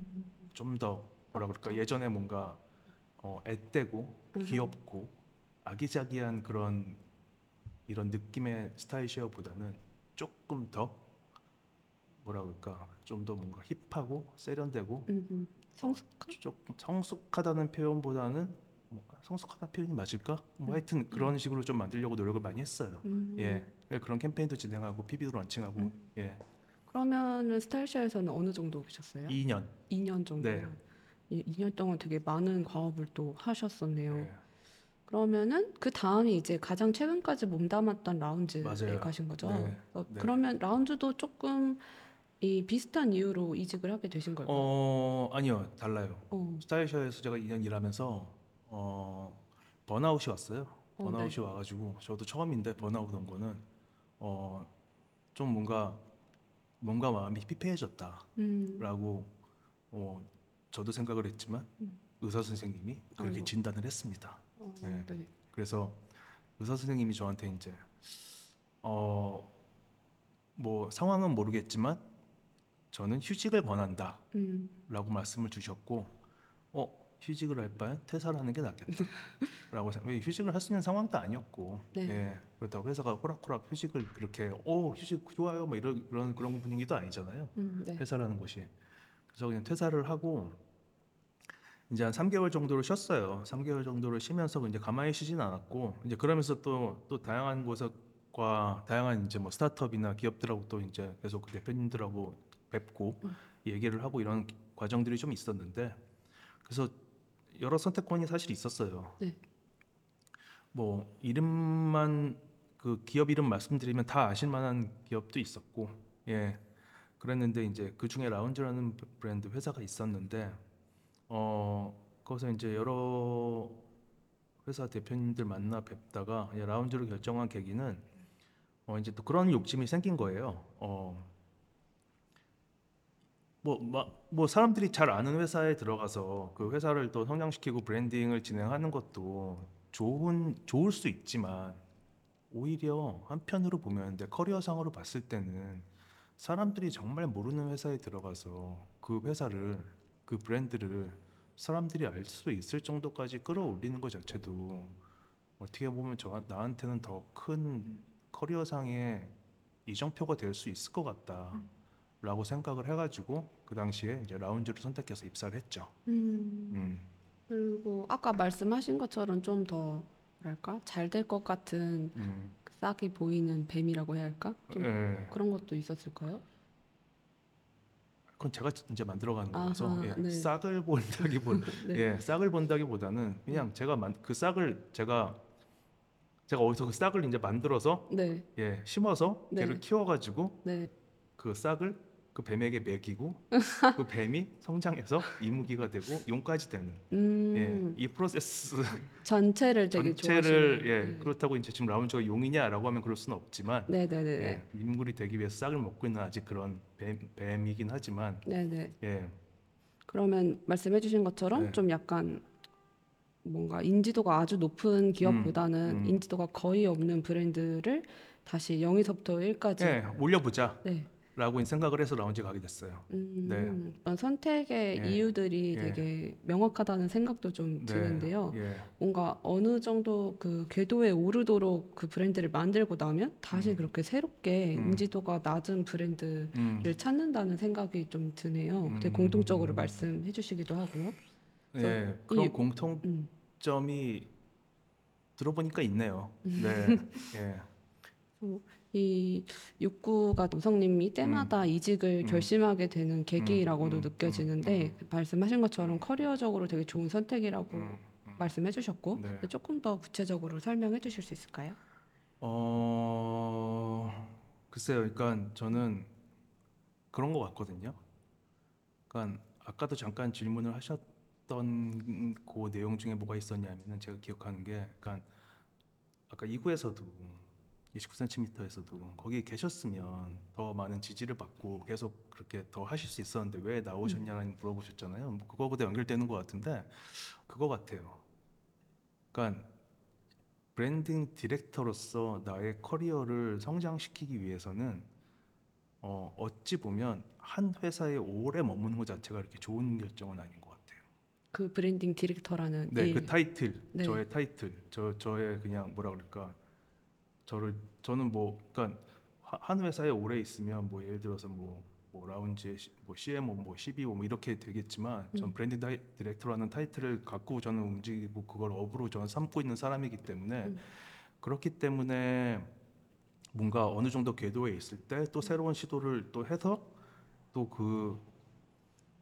좀더 뭐라 그럴까 예전에 뭔가 어 앳되고 음. 귀엽고 아기자기한 그런 이런 느낌의 스타일 쉐어보다는 조금 더 뭐라 그럴까 좀 더 뭔가 힙하고 세련되고 음. 음. 성숙한? 조금 성숙하다는 표현보다는 뭔가 성숙하다는 표현이 맞을까? 뭐 음. 하여튼 그런 식으로 좀 만들려고 노력을 많이 했어요. 음. 예 그런 캠페인도 진행하고 PB도 런칭하고 음. 예 그러면은 스타일쉐어에서는 어느 정도 계셨어요? 2년 2년 정도. 네. 이 2년 동안 되게 많은 과업을 또 하셨었네요. 예. 그러면은 그 다음이 이제 가장 최근까지 몸담았던 라운지에 맞아요. 가신 거죠. 네. 어, 네. 그러면 라운지도 조금 이 비슷한 이유로 이직을 하게 되신 걸까요? 어 아니요 달라요. 어, 스타일셔에서 제가 2년 일하면서 어 번아웃이 왔어요. 어, 번아웃이 와가지고 저도 처음인데 번아웃 온 거는 어 좀 뭔가 뭔가 마음이 피폐해졌다라고 음, 어 저도 생각을 했지만 음. 의사 선생님이 그렇게 아이고. 진단을 했습니다. 어, 네. 네. 그래서 의사 선생님이 저한테 이제 어 뭐 상황은 모르겠지만 저는 휴직을 권한다. 음, 라고 말씀을 주셨고 어 휴직을 할 바엔 퇴사를 하는 게 낫겠다라고 생각. 왜 휴직을 할 수 있는 상황도 아니었고, 네. 예, 그렇다고 회사가 호락호락 휴직을 그렇게 오 휴직 좋아요, 뭐 이런 그런 그런 분위기도 아니잖아요. 음, 네. 회사라는 곳이. 그래서 그냥 퇴사를 하고 이제 한 3개월 정도를 쉬었어요. 3개월 정도를 쉬면서 이제 가만히 쉬진 않았고 이제 그러면서 또 또 다양한 곳과 다양한 이제 뭐 스타트업이나 기업들하고 또 이제 계속 그 대표님들하고 뵙고 얘기를 하고 이런 과정들이 좀 있었는데 그래서 여러 선택권이 사실 있었어요. 네. 뭐 이름만 그 기업 이름 말씀드리면 다 아실 만한 기업도 있었고 예 그랬는데 이제 그 중에 라운지라는 브랜드 회사가 있었는데 어 거기서 이제 여러 회사 대표님들 만나 뵙다가 이제 라운지로 결정한 계기는 어 이제 또 그런 욕심이 생긴 거예요. 어 뭐, 마- 뭐 사람들이 잘 아는 회사에 들어가서 그 회사를 또 성장시키고 브랜딩을 진행하는 것도 좋은 좋을 수 있지만 오히려 한편으로 보면 내 커리어상으로 봤을 때는 사람들이 정말 모르는 회사에 들어가서 그 회사를 그 브랜드를 사람들이 알 수 있을 정도까지 끌어올리는 것 자체도 어떻게 보면 저 나한테는 더 큰 커리어상의 이정표가 될 수 있을 것 같다라고 생각을 해가지고 그 당시에 이제 라운지를 선택해서 입사를 했죠. 음, 음. 그리고 아까 말씀하신 것처럼 좀 더 뭐랄까 잘 될 것 같은 음. 싹이 보이는 뱀이라고 해야 할까? 좀 예. 그런 것도 있었을까요? 그건 제가 이제 만들어가는 거라서 아하, 예, 네. 싹을 본다기보다 *laughs* 네. 예, 싹을 본다기보다는 그냥 제가 만, 그 싹을 제가 제가 어디서 그 싹을 이제 만들어서 네, 예, 심어서 네. 걔를 키워가지고 네. 그 싹을 그 뱀에게 먹이고 *laughs* 그 뱀이 성장해서 이무기가 되고 용까지 되는 음, 예, 이 프로세스 전체를 되게 전체를 좋아하시는. 예, 그렇다고 이제 지금 라운지가 용이냐라고 하면 그럴 수는 없지만 네, 네, 네, 예, 인물이 되기 위해서 싹을 먹고 있는 아직 그런 뱀, 뱀이긴 하지만 네, 네. 예, 그러면 말씀해주신 것처럼 네. 좀 약간 뭔가 인지도가 아주 높은 기업보다는 음. 인지도가 거의 없는 브랜드를 다시 0에서부터 1까지 예, 올려보자. 네. 라고 생각을 해서 라운지 가게 됐어요. 음, 네. 선택의 예. 이유들이 예. 되게 명확하다는 생각도 좀 네. 드는데요. 예. 뭔가 어느 정도 그 궤도에 오르도록 그 브랜드를 만들고 나면 다시 음. 그렇게 새롭게 음. 인지도가 낮은 브랜드를 음. 찾는다는 생각이 좀 드네요. 되게 음. 공통적으로 말씀해 주시기도 하고요. 예. 그런 이- 공통점이 음. 들어보니까 있네요. 네. *laughs* 예. 이 욕구가 노성님이 때마다 이직을 음. 결심하게 되는 계기라고도 음. 음. 느껴지는데 말씀하신 것처럼 커리어적으로 되게 좋은 선택이라고 음. 음. 말씀해 주셨고 네. 조금 더 구체적으로 설명해 주실 수 있을까요? 어, 글쎄요. 그러니까 저는 그런 것 같거든요. 그러니까 아까도 잠깐 질문을 하셨던 그 내용 중에 뭐가 있었냐면은 제가 기억하는 게, 그러니까 아까 2구에서도 29cm에서도 거기 계셨으면 더 많은 지지를 받고 계속 그렇게 더 하실 수 있었는데 왜 나오셨냐는 물어보셨잖아요. 뭐 그거보다 연결되는 것 같은데 그거 같아요. 그러니까 브랜딩 디렉터로서 나의 커리어를 성장시키기 위해서는 어, 어찌 보면 한 회사에 오래 머무는 것 자체가 이렇게 좋은 결정은 아닌 것 같아요. 그 브랜딩 디렉터라는 네, 일. 그 타이틀, 네. 저의 타이틀, 저 저의 그냥 뭐라 그럴까, 저를 저는 뭐, 그러니까 하- 한 회사에 오래 있으면 뭐 예를 들어서 뭐, 뭐 라운즈, 뭐 CMO, 뭐 CBO 뭐 이렇게 되겠지만, 전 음. 브랜딩 다이, 디렉터라는 타이틀을 갖고 저는 움직이고 그걸 업으로 저는 삼고 있는 사람이기 때문에 음. 그렇기 때문에 뭔가 어느 정도 궤도에 있을 때 또 새로운 시도를 또 해서 또 그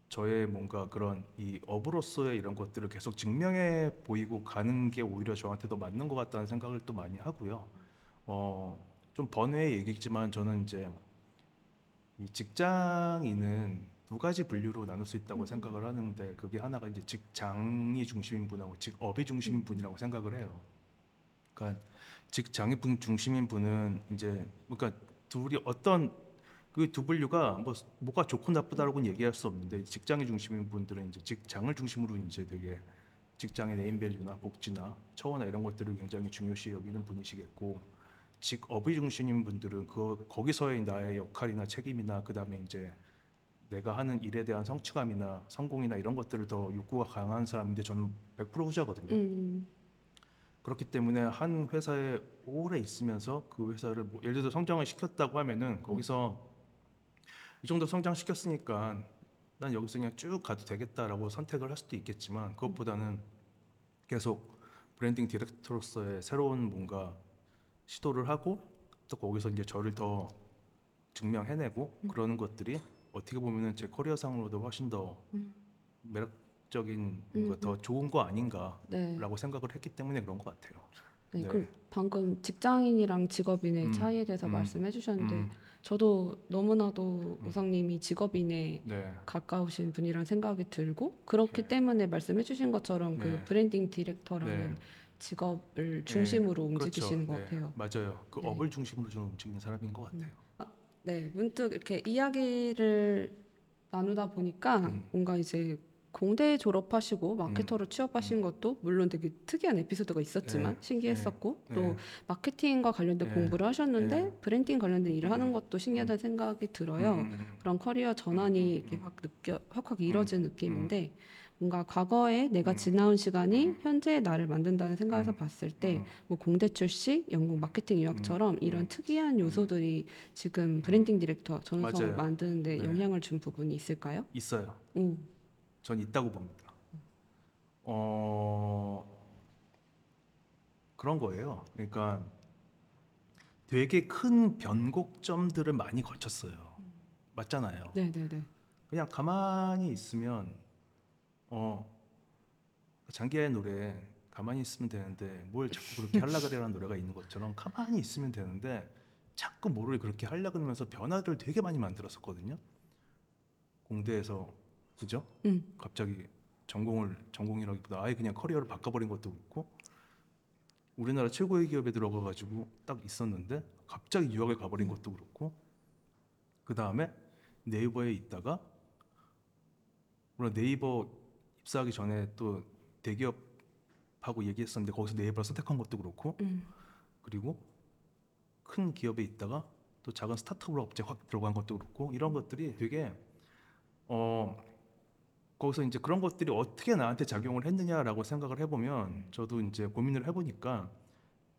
저의 뭔가 그런 이 업으로서의 이런 것들을 계속 증명해 보이고 가는 게 오히려 저한테 더 맞는 것 같다는 생각을 또 많이 하고요. 어, 좀 번외의 얘기지만 저는 이제 이 직장인은 두 가지 분류로 나눌 수 있다고 생각을 하는데 그게 하나가 이제 직장이 중심인 분하고 직업이 중심인 분이라고 생각을 해요. 그러니까 직장이 분 중심인 분은 이제 그러니까 둘이 어떤 그 두 분류가 뭐 뭐가 좋고 나쁘다라고는 얘기할 수 없는데 직장이 중심인 분들은 이제 직장을 중심으로 이제 되게 직장의 네임밸류나 복지나 처우나 이런 것들을 굉장히 중요시 여기는 분이시겠고 직업이 중심인 분들은 그 거기서의 나의 역할이나 책임이나 그다음에 이제 내가 하는 일에 대한 성취감이나 성공이나 이런 것들을 더 욕구가 강한 사람인데 저는 100% 후자거든요. 음, 그렇기 때문에 한 회사에 오래 있으면서 그 회사를 뭐 예를 들어 성장을 시켰다고 하면은 거기서 이 정도 성장시켰으니까 난 여기서 그냥 쭉 가도 되겠다라고 선택을 할 수도 있겠지만 그것보다는 계속 브랜딩 디렉터로서의 새로운 뭔가 시도를 하고 또 거기서 이제 저를 더 증명해내고 그러는 것들이 어떻게 보면은 제 커리어상으로도 훨씬 더 음. 매력적인 음, 더 좋은 거 아닌가라고 네. 생각을 했기 때문에 그런 것 같아요. 네, 네. 그럼 방금 직장인이랑 직업인의 음, 차이에 대해서 음, 말씀해 주셨는데 음, 저도 너무나도 음. 우성님이 직업인에 네. 가까우신 분이란 생각이 들고 그렇기 네. 때문에 말씀해 주신 것처럼 그 네. 브랜딩 디렉터라는 네. 직업을 중심으로 그렇죠. 움직이시는 것 네, 같아요. 맞아요. 그 네. 업을 중심으로 좀 움직이는 사람인 것 같아요. 네, 문득 이렇게 이야기를 나누다 보니까 음. 뭔가 이제 공대 졸업하시고 마케터로 취업하신 것도 물론 되게 특이한 에피소드가 있었지만 네, 신기했었고 네. 또 네. 마케팅과 관련된 네, 공부를 하셨는데 네. 브랜딩 관련된 일을 하는 음, 것도 신기하다는 생각이 들어요. 음, 음, 음. 그런 커리어 전환이 음, 이렇게 음. 확 느껴 확확 이뤄진 느낌인데 음. 뭔가 과거에 내가 음. 지나온 시간이 현재의 나를 만든다는 생각에서 음. 봤을 때 음. 뭐 공대 출신, 영국 마케팅 유학처럼 이런 음. 특이한 요소들이 지금 브랜딩 디렉터 전우성을 맞아요. 만드는데 네. 영향을 준 부분이 있을까요? 있어요. 음. 전 있다고 봅니다. 어 그런 거예요. 그러니까 되게 큰 변곡점들을 많이 거쳤어요. 맞잖아요. 네, 네, 네. 그냥 가만히 있으면 어 장기하의 노래 가만히 있으면 되는데 뭘 자꾸 그렇게 하려 그래라는 노래가 있는 것처럼 가만히 있으면 되는데 자꾸 뭐를 그렇게 하려 그러면서 변화를 되게 많이 만들었었거든요. 공대에서 그죠? 음. 갑자기 전공을 전공이라기보다 아예 그냥 커리어를 바꿔버린 것도 그렇고 우리나라 최고의 기업에 들어가가지고 딱 있었는데 갑자기 유학을 가버린 것도 그렇고 그 다음에 네이버에 있다가 물론 네이버 입사하기 전에 또 대기업하고 얘기했었는데 거기서 네이버를 선택한 것도 그렇고 음. 그리고 큰 기업에 있다가 또 작은 스타트업으로 갑자기 확 들어간 것도 그렇고 이런 것들이 되게 어 거기서 이제 그런 것들이 어떻게 나한테 작용을 했느냐라고 생각을 해보면 저도 이제 고민을 해보니까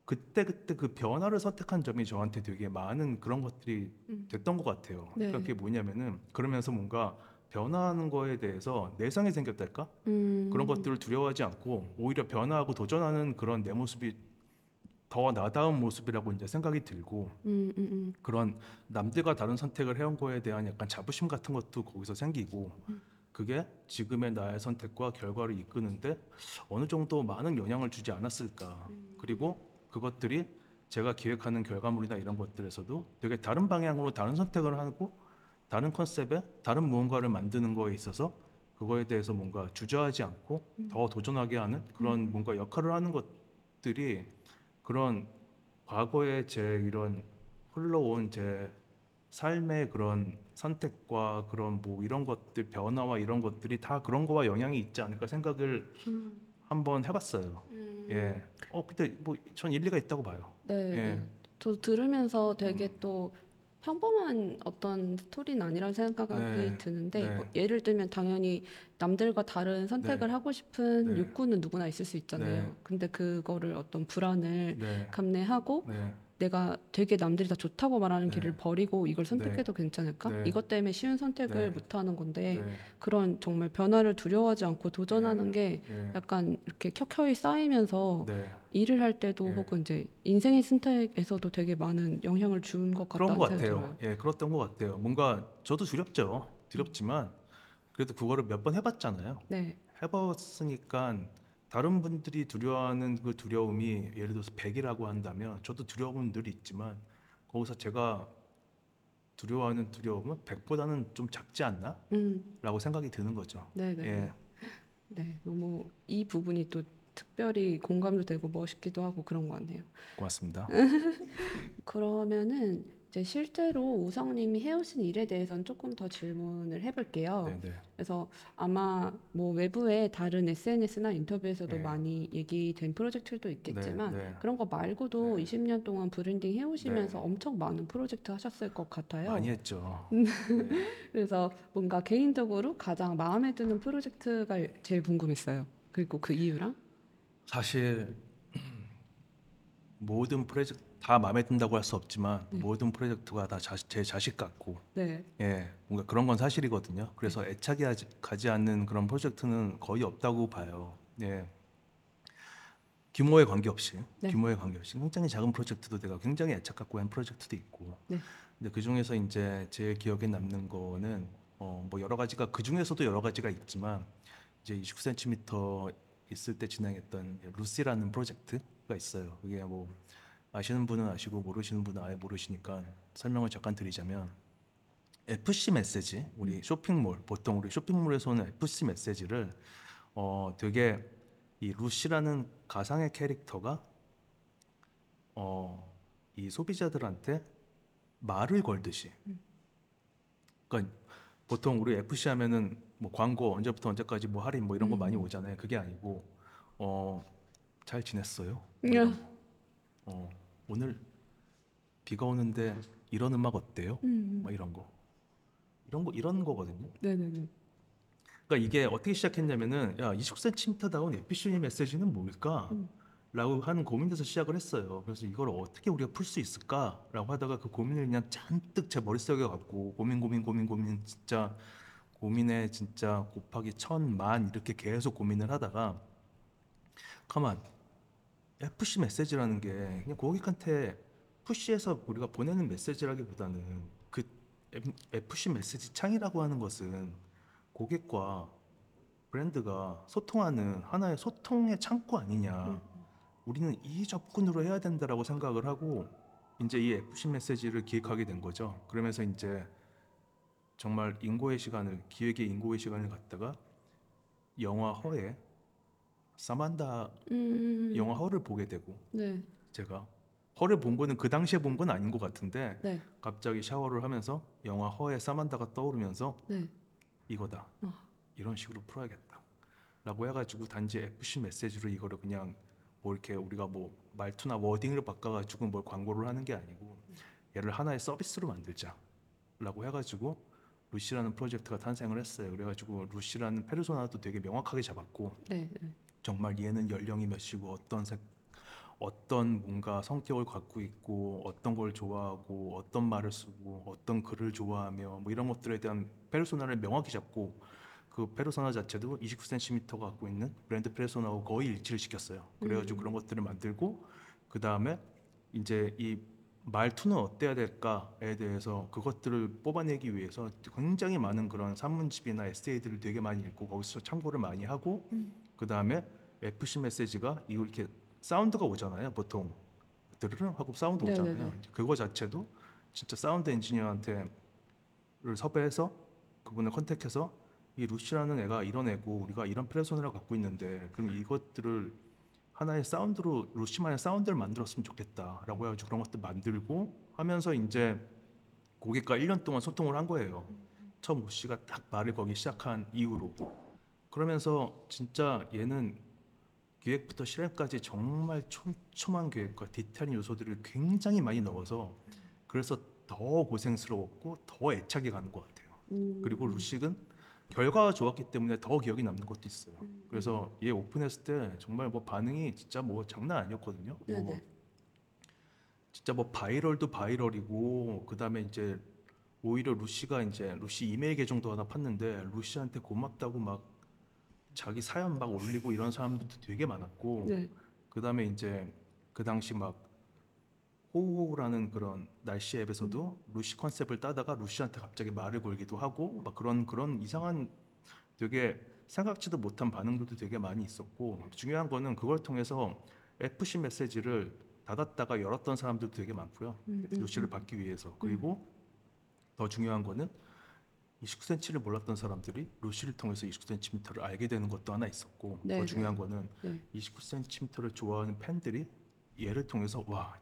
그때 그때 그 변화를 선택한 점이 저한테 되게 많은 그런 것들이 음. 됐던 것 같아요. 네. 그러니까 그게 뭐냐면은 그러면서 뭔가 변화하는 거에 대해서 내성이 생겼달까? 음. 그런 것들을 두려워하지 않고 오히려 변화하고 도전하는 그런 내 모습이 더 나다운 모습이라고 이제 생각이 들고 음, 음, 음. 그런 남들과 다른 선택을 해온 거에 대한 약간 자부심 같은 것도 거기서 생기고 그게 지금의 나의 선택과 결과를 이끄는데 어느 정도 많은 영향을 주지 않았을까 그리고 그것들이 제가 기획하는 결과물이나 이런 것들에서도 되게 다른 방향으로 다른 선택을 하고 다른 컨셉에 다른 무언가를 만드는 거에 있어서 그거에 대해서 뭔가 주저하지 않고 더 도전하게 하는 그런 뭔가 역할을 하는 것들이 그런 과거에 제 이런 흘러온 제 삶의 그런 선택과 그런 뭐 이런 것들 변화와 이런 것들이 다 그런 거와 영향이 있지 않을까 생각을 음. 한번 해봤어요. 음. 예. 어 근데 뭐 전 일리가 있다고 봐요. 네, 예. 네. 저 들으면서 되게 또 평범한 어떤 스토리는 아니라는 생각이 네, 드는데 네. 뭐 예를 들면 당연히 남들과 다른 선택을 네. 하고 싶은 네. 욕구는 누구나 있을 수 있잖아요. 네. 근데 그거를 어떤 불안을 네. 감내하고 네. 내가 되게 남들이 다 좋다고 말하는 네. 길을 버리고 이걸 선택해도 괜찮을까? 네. 이것 때문에 쉬운 선택을 네. 못 하는 건데 네. 그런 정말 변화를 두려워하지 않고 도전하는 게 네. 약간 이렇게 켜켜이 쌓이면서 네. 일을 할 때도 네. 혹은 이제 인생의 선택에서도 되게 많은 영향을 준것 그런 같다는 것 같아요. 예, 그랬던 것 같아요. 뭔가 저도 두렵죠. 두렵지만 그래도 그거를 몇 번 해봤잖아요. 네, 해봤으니까 다른 분들이 두려워하는 그 두려움이 예를 들어서 100이라고 한다면 저도 두려움은 늘 있지만 거기서 제가 두려워하는 두려움은 100보다는 좀 작지 않나? 음, 라고 생각이 드는 거죠. 네, 네, 예. 네, 너무 이 부분이 또 특별히 공감도 되고 멋있기도 하고 그런 것 같네요. 고맙습니다. *laughs* 그러면은 이제 실제로 우성님이 해오신 일에 대해서는 조금 더 질문을 해볼게요. 네, 네. 그래서 아마 뭐 외부의 다른 SNS나 인터뷰에서도 네. 많이 얘기된 프로젝트도 있겠지만 네, 네. 그런 거 말고도 네. 20년 동안 브랜딩 해오시면서 네. 엄청 많은 프로젝트 하셨을 것 같아요. 많이 했죠. 음. 네. *laughs* 그래서 뭔가 개인적으로 가장 마음에 드는 프로젝트가 제일 궁금했어요. 그리고 그 이유랑 사실 모든 프로젝트 다 마음에 든다고 할 수 없지만 네. 모든 프로젝트가 다 제 자식 같고 네, 예 뭔가 그런 건 사실이거든요. 그래서 애착이 하지- 가지 않는 그런 프로젝트는 거의 없다고 봐요. 예. 규모에 관계없이 네. 규모에 관계없이 굉장히 작은 프로젝트도 내가 굉장히 애착 갖고 한 프로젝트도 있고 네. 근데 그 중에서 이제 제 기억에 남는 거는 어 뭐 여러 가지가 그 중에서도 여러 가지가 있지만 이제 29cm 있을 때 진행했던 루시라는 프로젝트가 있어요. 그게 뭐 아시는 분은 아시고 모르시는 분은 아예 모르시니까 설명을 잠깐 드리자면 FC 메시지 우리 쇼핑몰 보통 우리 쇼핑몰에서 오는 FC 메시지를 어 되게 이 루시라는 가상의 캐릭터가 어 이 소비자들한테 말을 걸듯이. 그러니까 보통 우리 FC 하면은 뭐 광고 언제부터 언제까지 뭐 할인 뭐 이런 거 많이 오잖아요. 그게 아니고 어 잘 지냈어요. 뭐 이런, 어 오늘 비가 오는데 이런 음악 어때요? 음, 뭐 이런 거 이런 거 이런 거거든요. 네네네. 그러니까 이게 어떻게 시작했냐면은 야 29cm다운 에피쇼니 메시지는 뭘까? 음. 라고 하는 고민에서 시작을 했어요. 그래서 이걸 어떻게 우리가 풀 수 있을까라고 하다가 그 고민을 그냥 잔뜩 제 머릿속에 갖고 고민 고민 고민 고민 진짜 고민에 진짜 곱하기 천만 이렇게 계속 고민을 하다가 가만 FC 메시지라는 게 그냥 고객한테 푸시해서 우리가 보내는 메시지라기보다는 그 FC 메시지 창이라고 하는 것은 고객과 브랜드가 소통하는 하나의 소통의 창구 아니냐. 음. 우리는 이 접근으로 해야 된다라고 생각을 하고 이제 이 FC 메시지를 기획하게 된 거죠. 그러면서 이제 정말 인고의 시간을 기획의 인고의 시간을 갖다가 영화 허에 사만다 음, 영화 허를 보게 되고 네, 제가 허를 본 거는 그 당시에 본 건 아닌 것 같은데 네, 갑자기 샤워를 하면서 영화 허에 사만다가 떠오르면서 네. 이거다. 어. 이런 식으로 풀어야겠다. 라고 해가지고 단지 FC 메시지로 이거를 그냥 뭐 이렇게 우리가 뭐 말투나 워딩을 바꿔가지고 뭘 광고를 하는 게 아니고 얘를 하나의 서비스로 만들자 라고 해가지고 루시라는 프로젝트가 탄생을 했어요 그래가지고 루시라는 페르소나도 되게 명확하게 잡았고 네, 네. 정말 얘는 연령이 몇이고 어떤 색 어떤 뭔가 성격을 갖고 있고 어떤 걸 좋아하고 어떤 말을 쓰고 어떤 글을 좋아하며 뭐 이런 것들에 대한 페르소나를 명확히 잡고 그 페르소나 자체도 29cm가 갖고 있는 브랜드 페르소나하고 거의 일치를 시켰어요. 그래가지고 음. 그런 것들을 만들고 그 다음에 이제 이 말투는 어때야 될까에 대해서 그것들을 뽑아내기 위해서 굉장히 많은 그런 산문집이나 에세이들을 되게 많이 읽고 거기서 참고를 많이 하고 음. 그 다음에 푸시 메시지가 이거 이렇게 사운드가 오잖아요. 보통 드르르 하고 사운드 네네네. 오잖아요. 그거 자체도 진짜 사운드 엔지니어한테를 섭외해서 그분을 contact해서 이 루시라는 애가 이런 애고 우리가 이런 페르소나를 갖고 있는데 그럼 이것들을 하나의 사운드로 루시만의 사운드를 만들었으면 좋겠다라고 해가지고 그런 것들 만들고 하면서 이제 고객과 1년 동안 소통을 한 거예요. 처음 루시가 딱 말을 거기 시작한 이후로 그러면서 진짜 얘는 기획부터 실행까지 정말 촘촘한 계획과 디테일한 요소들을 굉장히 많이 넣어서 그래서 더 고생스러웠고 더 애착이 가는 것 같아요. 음, 그리고 루식은 결과가 좋았기 때문에 더 기억이 남는 것도 있어요. 음. 그래서 얘 오픈했을 때 정말 뭐 반응이 진짜 뭐 장난 아니었거든요. 뭐 네네. 진짜 뭐 바이럴도 바이럴이고 그다음에 이제 오히려 루시가 이제 루시 이메일 계정도 하나 팠는데 루시한테 고맙다고 막 자기 사연 막 올리고 이런 사람들도 되게 많았고 네, 그다음에 이제 그 당시 막 호우호우라는 그런 날씨 앱에서도 루시 컨셉을 따다가 루시한테 갑자기 말을 걸기도 하고 막 그런 그런 이상한 되게 생각지도 못한 반응들도 되게 많이 있었고 중요한 거는 그걸 통해서 FC 메시지를 닫았다가 열었던 사람들도 되게 많고요. 음, 음, 루시를 받기 위해서 그리고 더 중요한 거는 29cm를 몰랐던 사람들이 루시를 통해서 29cm를 알게 되는 것도 하나 있었고 네, 더 네. 중요한 거는 네. 29cm를 좋아하는 팬들이 얘를 통해서 와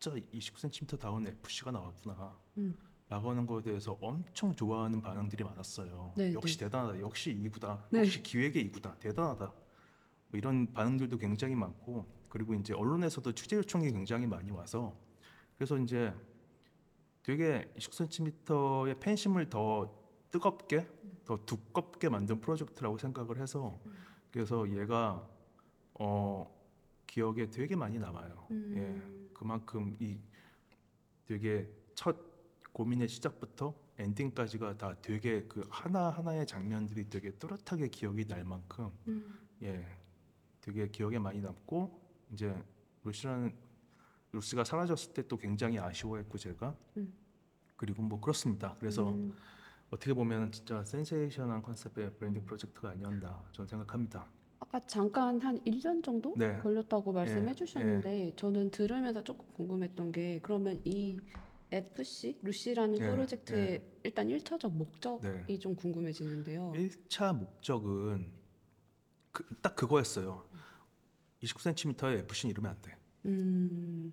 진- 진짜 29cm 다운 FC가 나왔구나. 음. 라고 하는 거에 대해서 엄청 좋아하는 반응들이 많았어요. 네, 역시 대단하다. 역시 이구다. 네. 역시 기획의 이구다. 대단하다. 뭐 이런 반응들도 굉장히 많고 그리고 이제 언론에서도 취재 요청이 굉장히 많이 와서 그래서 이제 되게 29cm의 팬심을 더 뜨겁게 더 두껍게 만든 프로젝트라고 생각을 해서 그래서 얘가 어 기억에 되게 많이 남아요. 음. 예, 그만큼 이 되게 첫 고민의 시작부터 엔딩까지가 다 되게 그 하나 하나의 장면들이 되게 또렷하게 기억이 날 만큼 음. 예, 되게 기억에 많이 남고 이제 루시라는 루스가 사라졌을 때 또 굉장히 아쉬워했고 제가 음. 그리고 뭐 그렇습니다. 그래서 음. 어떻게 보면 진짜 센세이션한 컨셉의 브랜딩 프로젝트가 아니었나 저는 생각합니다. 아까 잠깐 한 1년 정도 네. 걸렸다고 말씀해 예, 주셨는데 저는 들으면서 조금 궁금했던 게 그러면 이 FC 루시라는 예, 프로젝트의 일단 1차적 목적이 네. 좀 궁금해지는데요. 1차 목적은 그, 딱 그거였어요. 29cm의 FC는 이러면 안 돼. 음.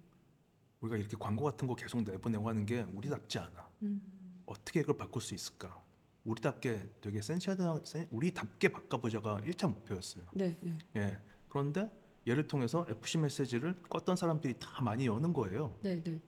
우리가 이렇게 광고 같은 거 계속 내보내고 하는 게 우리답지 않아. 음. 어떻게 이걸 바꿀 수 있을까? 우리답게 되게 센시하다, 센- 우리답게 바꿔보자가 1차 목표였어요. 네, 네. 예. 그런데 얘를 통해서 FC 메시지를 껐던 사람들이 다 많이 여는 거예요. 네, 네.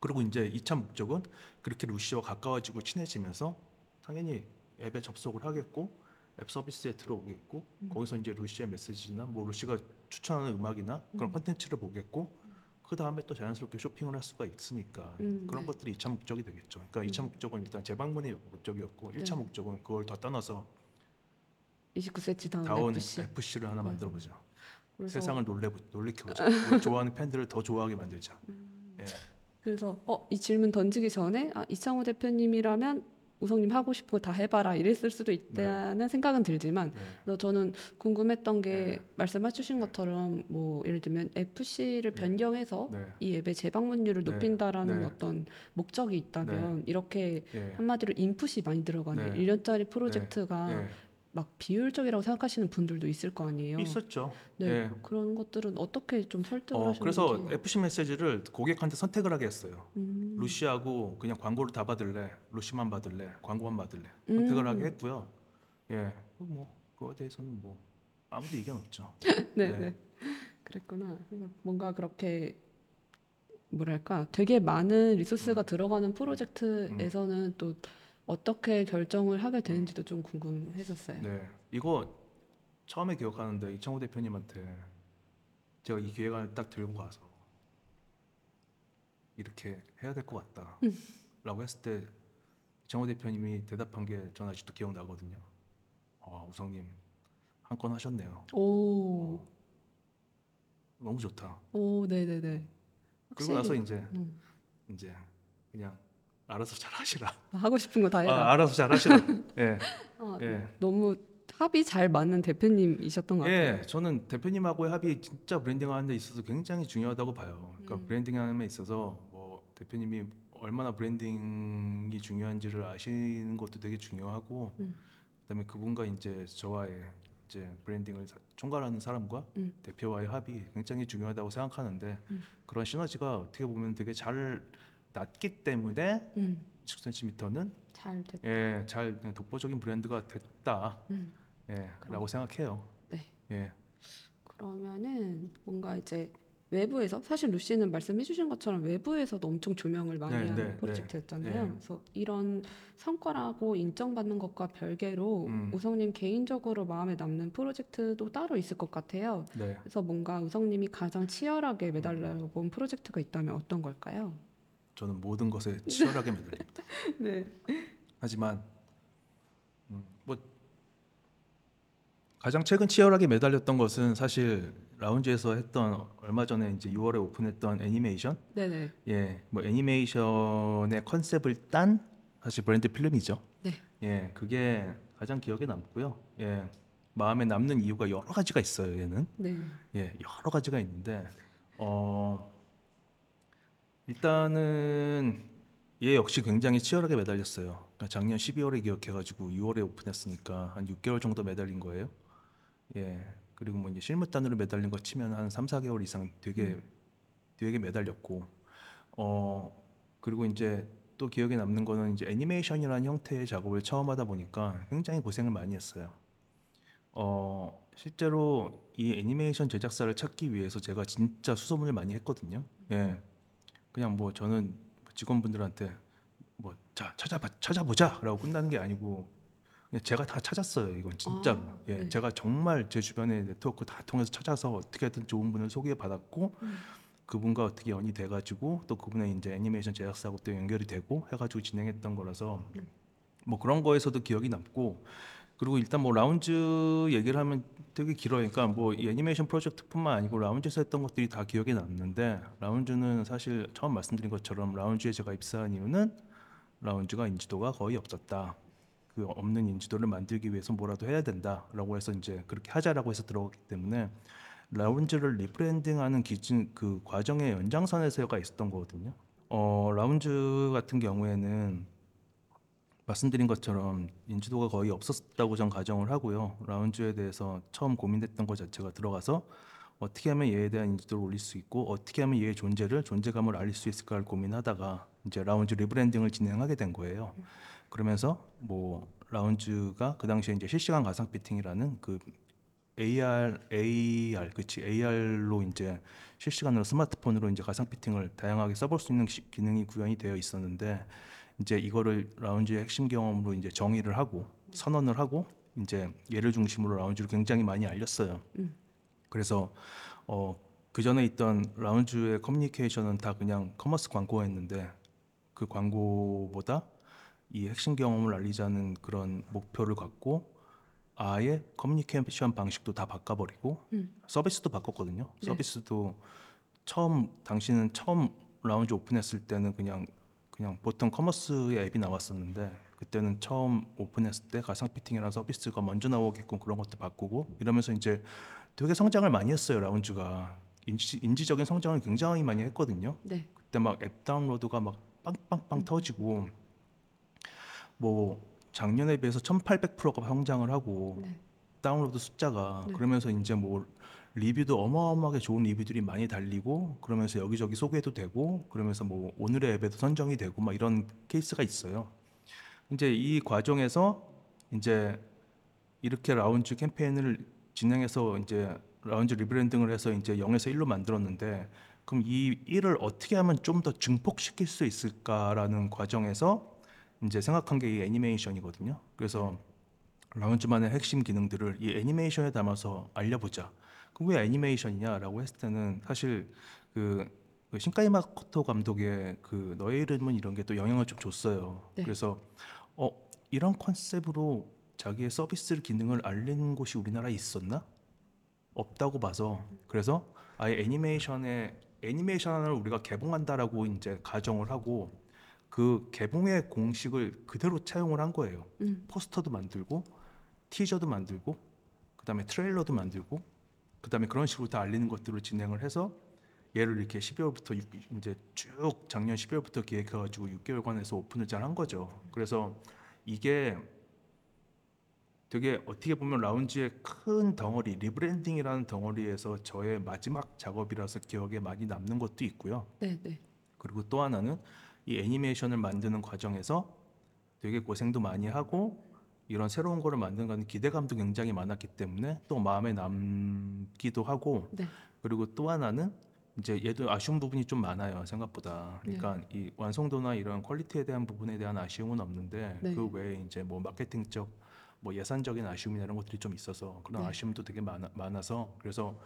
그리고 이제 2차 목적은 그렇게 루시와 가까워지고 친해지면서 당연히 앱에 접속을 하겠고 앱 서비스에 들어오겠고 음. 거기서 이제 루시의 메시지나 뭐 루시가 추천하는 음악이나 그런 음. 콘텐츠를 보겠고 그 다음에 또 자연스럽게 쇼핑을 할 수가 있으니까 음, 그런 네. 것들이 2차 목적이 되겠죠. 그러니까 2차 목적은 일단 재방문의 목적이었고 네. 1차 목적은 그걸 더 떠나서 29cm 다운 다운 FC. FC를 하나 음. 만들어 보자. 그래서 세상을 놀래 놀래켜 보자. *laughs* 우리 좋아하는 팬들을 더 좋아하게 만들자. 음. 예. 그래서 어, 이 질문 던지기 전에 아, 이창호 대표님이라면 우성님 하고 싶은 거 다 해봐라 이랬을 수도 있다는 생각은 들지만 예. 그래서 저는 궁금했던 게 네. 말씀해주신 것처럼 뭐 예를 들면 FC를 네. 변경해서 네. 이 앱의 재방문율을 네. 높인다라는 네. 어떤 목적이 있다면 이렇게 예. 한마디로 인풋이 많이 들어가는 네. 1년짜리 프로젝트가 예. 막 비효율적이라고 생각하시는 분들도 있을 거 아니에요. 있었죠. 네, 예. 그런 것들은 어떻게 좀 설득을 어, 하셨는지. 그래서 FC 메시지를 고객한테 선택을 하게 했어요. 음. 루시하고 그냥 광고를 다 받을래, 루시만 받을래, 광고만 받을래 선택을 음. 하게 했고요. 예, 뭐 그거에 대해서는 뭐 아무도 의견 없죠. *laughs* 네, 네. 네. 그랬구나. 뭔가 그렇게 뭐랄까 되게 많은 리소스가 음. 들어가는 프로젝트에서는 또 어떻게 결정을 하게 되는지도 좀 궁금했었어요. 네, 이거 처음에 기억하는데 이창호 대표님한테 제가 이 기획안을 딱 들고 가서 이렇게 해야 될 것 같다라고 했을 때 이창호 대표님이 대답한 게 저는 아직도 기억나거든요. 아, 우성님 한 건 하셨네요. 오, 너무 좋다. 오, 네, 네, 네. 그리고 나서 확실히, 이제 음, 이제 그냥 알아서 잘 하시라. 하고 싶은 거 다 해라. 아, 알아서 잘 하시라. *laughs* 예, 아, 예. 너무 합이 잘 맞는 대표님이셨던 것 같아요. 예, 저는 대표님하고의 합이 진짜 branding하는 데 있어서 굉장히 중요하다고 봐요. 그러니까 음. branding하는 데 있어서 뭐 대표님이 얼마나 branding이 중요한지를 아시는 것도 되게 중요하고 음. 그다음에 그분과 이제 저와의 이제 branding을 사- 총괄하는 사람과 음. 대표와의 합이 굉장히 중요하다고 생각하는데 음. 그런 시너지가 어떻게 보면 되게 잘 났기 때문에 음, 29cm는 잘 됐. 예, 잘 독보적인 브랜드가 됐다. 음. 예, 라고 생각해요. 네. 예. 그러면은 뭔가 이제 외부에서 사실 루시는 말씀해주신 것처럼 외부에서도 엄청 조명을 많이 네, 하는 네, 프로젝트였잖아요. 네. 그래서 이런 성과라고 인정받는 것과 별개로 음. 우성님 개인적으로 마음에 남는 프로젝트도 따로 있을 것 같아요. 네. 그래서 뭔가 우성님이 가장 치열하게 매달려 본 프로젝트가 있다면 어떤 걸까요? 저는 모든 것에 치열하게 매달립니다. *laughs* 네. 하지만 음, 뭐 가장 최근 치열하게 매달렸던 것은 사실 라운지에서 했던 얼마 전에 이제 6월에 오픈했던 애니메이션. 네네. 예, 뭐 애니메이션의 컨셉을 딴 사실 브랜드 필름이죠. 네. 예, 그게 가장 기억에 남고요. 예, 마음에 남는 이유가 여러 가지가 있어요. 얘는. 네. 예, 여러 가지가 있는데 어 일단은 얘 역시 굉장히 치열하게 매달렸어요. 그러니까 작년 12월에 기억해가지고 6월에 오픈했으니까 한 6개월 정도 매달린 거예요. 예, 그리고 뭐 이제 실무 단으로 매달린 거 치면 한 3, 4개월 이상 되게 되게 매달렸고 어 그리고 이제 또 기억에 남는 거는 이제 애니메이션이라는 형태의 작업을 처음 하다 보니까 굉장히 고생을 많이 했어요. 어 실제로 이 애니메이션 제작사를 찾기 위해서 제가 진짜 수소문을 많이 했거든요. 예. 그냥 뭐 저는 직원분들한테 뭐 자 찾아봐 찾아보자라고 끝나는 게 아니고 그냥 제가 다 찾았어요. 이건 진짜로. 아, 예. 네. 제가 정말 제 주변의 네트워크 다 통해서 찾아서 어떻게든 좋은 분을 소개받았고 음. 그분과 어떻게 연이 돼가지고 또 그분의 이제 애니메이션 제작사하고 또 연결이 되고 해가지고 진행했던 거라서 음. 뭐 그런 거에서도 기억이 남고 그리고 일단 뭐 라운즈 얘기를 하면 되게 길어요. 그러니까 뭐 이 애니메이션 프로젝트뿐만 아니고 라운즈에서 했던 것들이 다 기억에 남는데 라운즈는 사실 처음 말씀드린 것처럼 라운즈에 제가 입사한 이유는 라운즈가 인지도가 거의 없었다. 그 없는 인지도를 만들기 위해서 뭐라도 해야 된다라고 해서 이제 그렇게 하자라고 해서 들어갔기 때문에 라운즈를 rebranding하는 기준 그 과정의 연장선에서가 있었던 거거든요. 어 라운즈 같은 경우에는 말씀드린 것처럼 인지도가 거의 없었다고 전 가정을 하고요. 라운즈에 대해서 처음 고민했던 것 자체가 들어가서 어떻게 하면 얘에 대한 인지도를 올릴 수 있고 어떻게 하면 얘의 존재를 존재감을 알릴 수 있을까를 고민하다가 이제 라운즈 rebranding을 진행하게 된 거예요. 그러면서 뭐 라운즈가 그 당시에 이제 실시간 가상 fitting이라는 그 AR, AR, 그치 AR로 이제 실시간으로 스마트폰으로 이제 가상 fitting을 다양하게 써볼 수 있는 시- 기능이 구현이 되어 있었는데 이제 이거를 라운즈의 핵심 경험으로 이제 정의를 하고 선언을 하고 이제 얘를 중심으로 라운즈를 굉장히 많이 알렸어요. 음. 그래서 어, 그 전에 있던 라운즈의 커뮤니케이션은 다 그냥 커머스 광고였는데 그 광고보다 이 핵심 경험을 알리자는 그런 목표를 갖고 아예 커뮤니케이션 방식도 다 바꿔버리고 음. 서비스도 바꿨거든요. 네. 서비스도 처음 당시는 처음 라운즈 오픈했을 때는 그냥 그냥 보통 커머스의 앱이 나왔었는데 그때는 처음 오픈했을 때 가상 피팅이라는 서비스가 먼저 나오게끔 그런 것도 바꾸고 이러면서 이제 되게 성장을 많이 했어요 라운즈가 인지, 인지적인 성장을 굉장히 많이 했거든요. 네. 그때 막 앱 다운로드가 막 빵빵빵 음. 터지고 뭐 작년에 비해서 1,800%가 성장을 하고 네. 다운로드 숫자가 네. 그러면서 이제 뭐 리뷰도 어마어마하게 좋은 리뷰들이 많이 달리고 그러면서 여기저기 소개도 되고 그러면서 뭐 오늘의 앱에도 선정이 되고 막 이런 케이스가 있어요. 이제 이 과정에서 이제 이렇게 라운즈 캠페인을 진행해서 이제 라운즈 리브랜딩을 해서 이제 0에서 1로 만들었는데 그럼 이 1을 어떻게 하면 좀 더 증폭시킬 수 있을까라는 과정에서 이제 생각한 게 이 애니메이션이거든요. 그래서 라운지만의 핵심 기능들을 이 애니메이션에 담아서 알려보자. 왜 애니메이션이냐라고 했을 때는 사실 그, 그 신카이 마코토 감독의 그 너의 이름은 이런 게 또 영향을 좀 줬어요. 네. 그래서 어 이런 컨셉으로 자기의 서비스 기능을 알리는 곳이 우리나라에 있었나? 없다고 봐서 그래서 아예 애니메이션에 애니메이션을 우리가 개봉한다라고 이제 가정을 하고 그 개봉의 공식을 그대로 차용을 한 거예요. 음. 포스터도 만들고 티저도 만들고 그다음에 트레일러도 만들고 그 다음에 그런 식으로 다 알리는 것들을 진행을 해서 얘를 이렇게 12월부터 이제 쭉 작년 12월부터 기획해가지고 6개월간에서 오픈을 잘 한 거죠. 그래서 이게 되게 어떻게 보면 라운즈의 큰 덩어리 리브랜딩이라는 덩어리에서 저의 마지막 작업이라서 기억에 많이 남는 것도 있고요. 네, 네. 그리고 또 하나는 이 애니메이션을 만드는 과정에서 되게 고생도 많이 하고 이런 새로운 거를 거는 기대감도 굉장히 많았기 때문에 또 마음에 남기도 하고 네. 그리고 또 하나는 이제 얘도 아쉬운 부분이 좀 많아요 생각보다 그러니까 이 완성도나 이런 퀄리티에 대한 부분에 대한 아쉬움은 없는데 네. 그 외에 이제 뭐 마케팅적 뭐 예산적인 아쉬움이나 이런 것들이 좀 있어서 그런 네. 아쉬움도 되게 많아, 많아서 그래서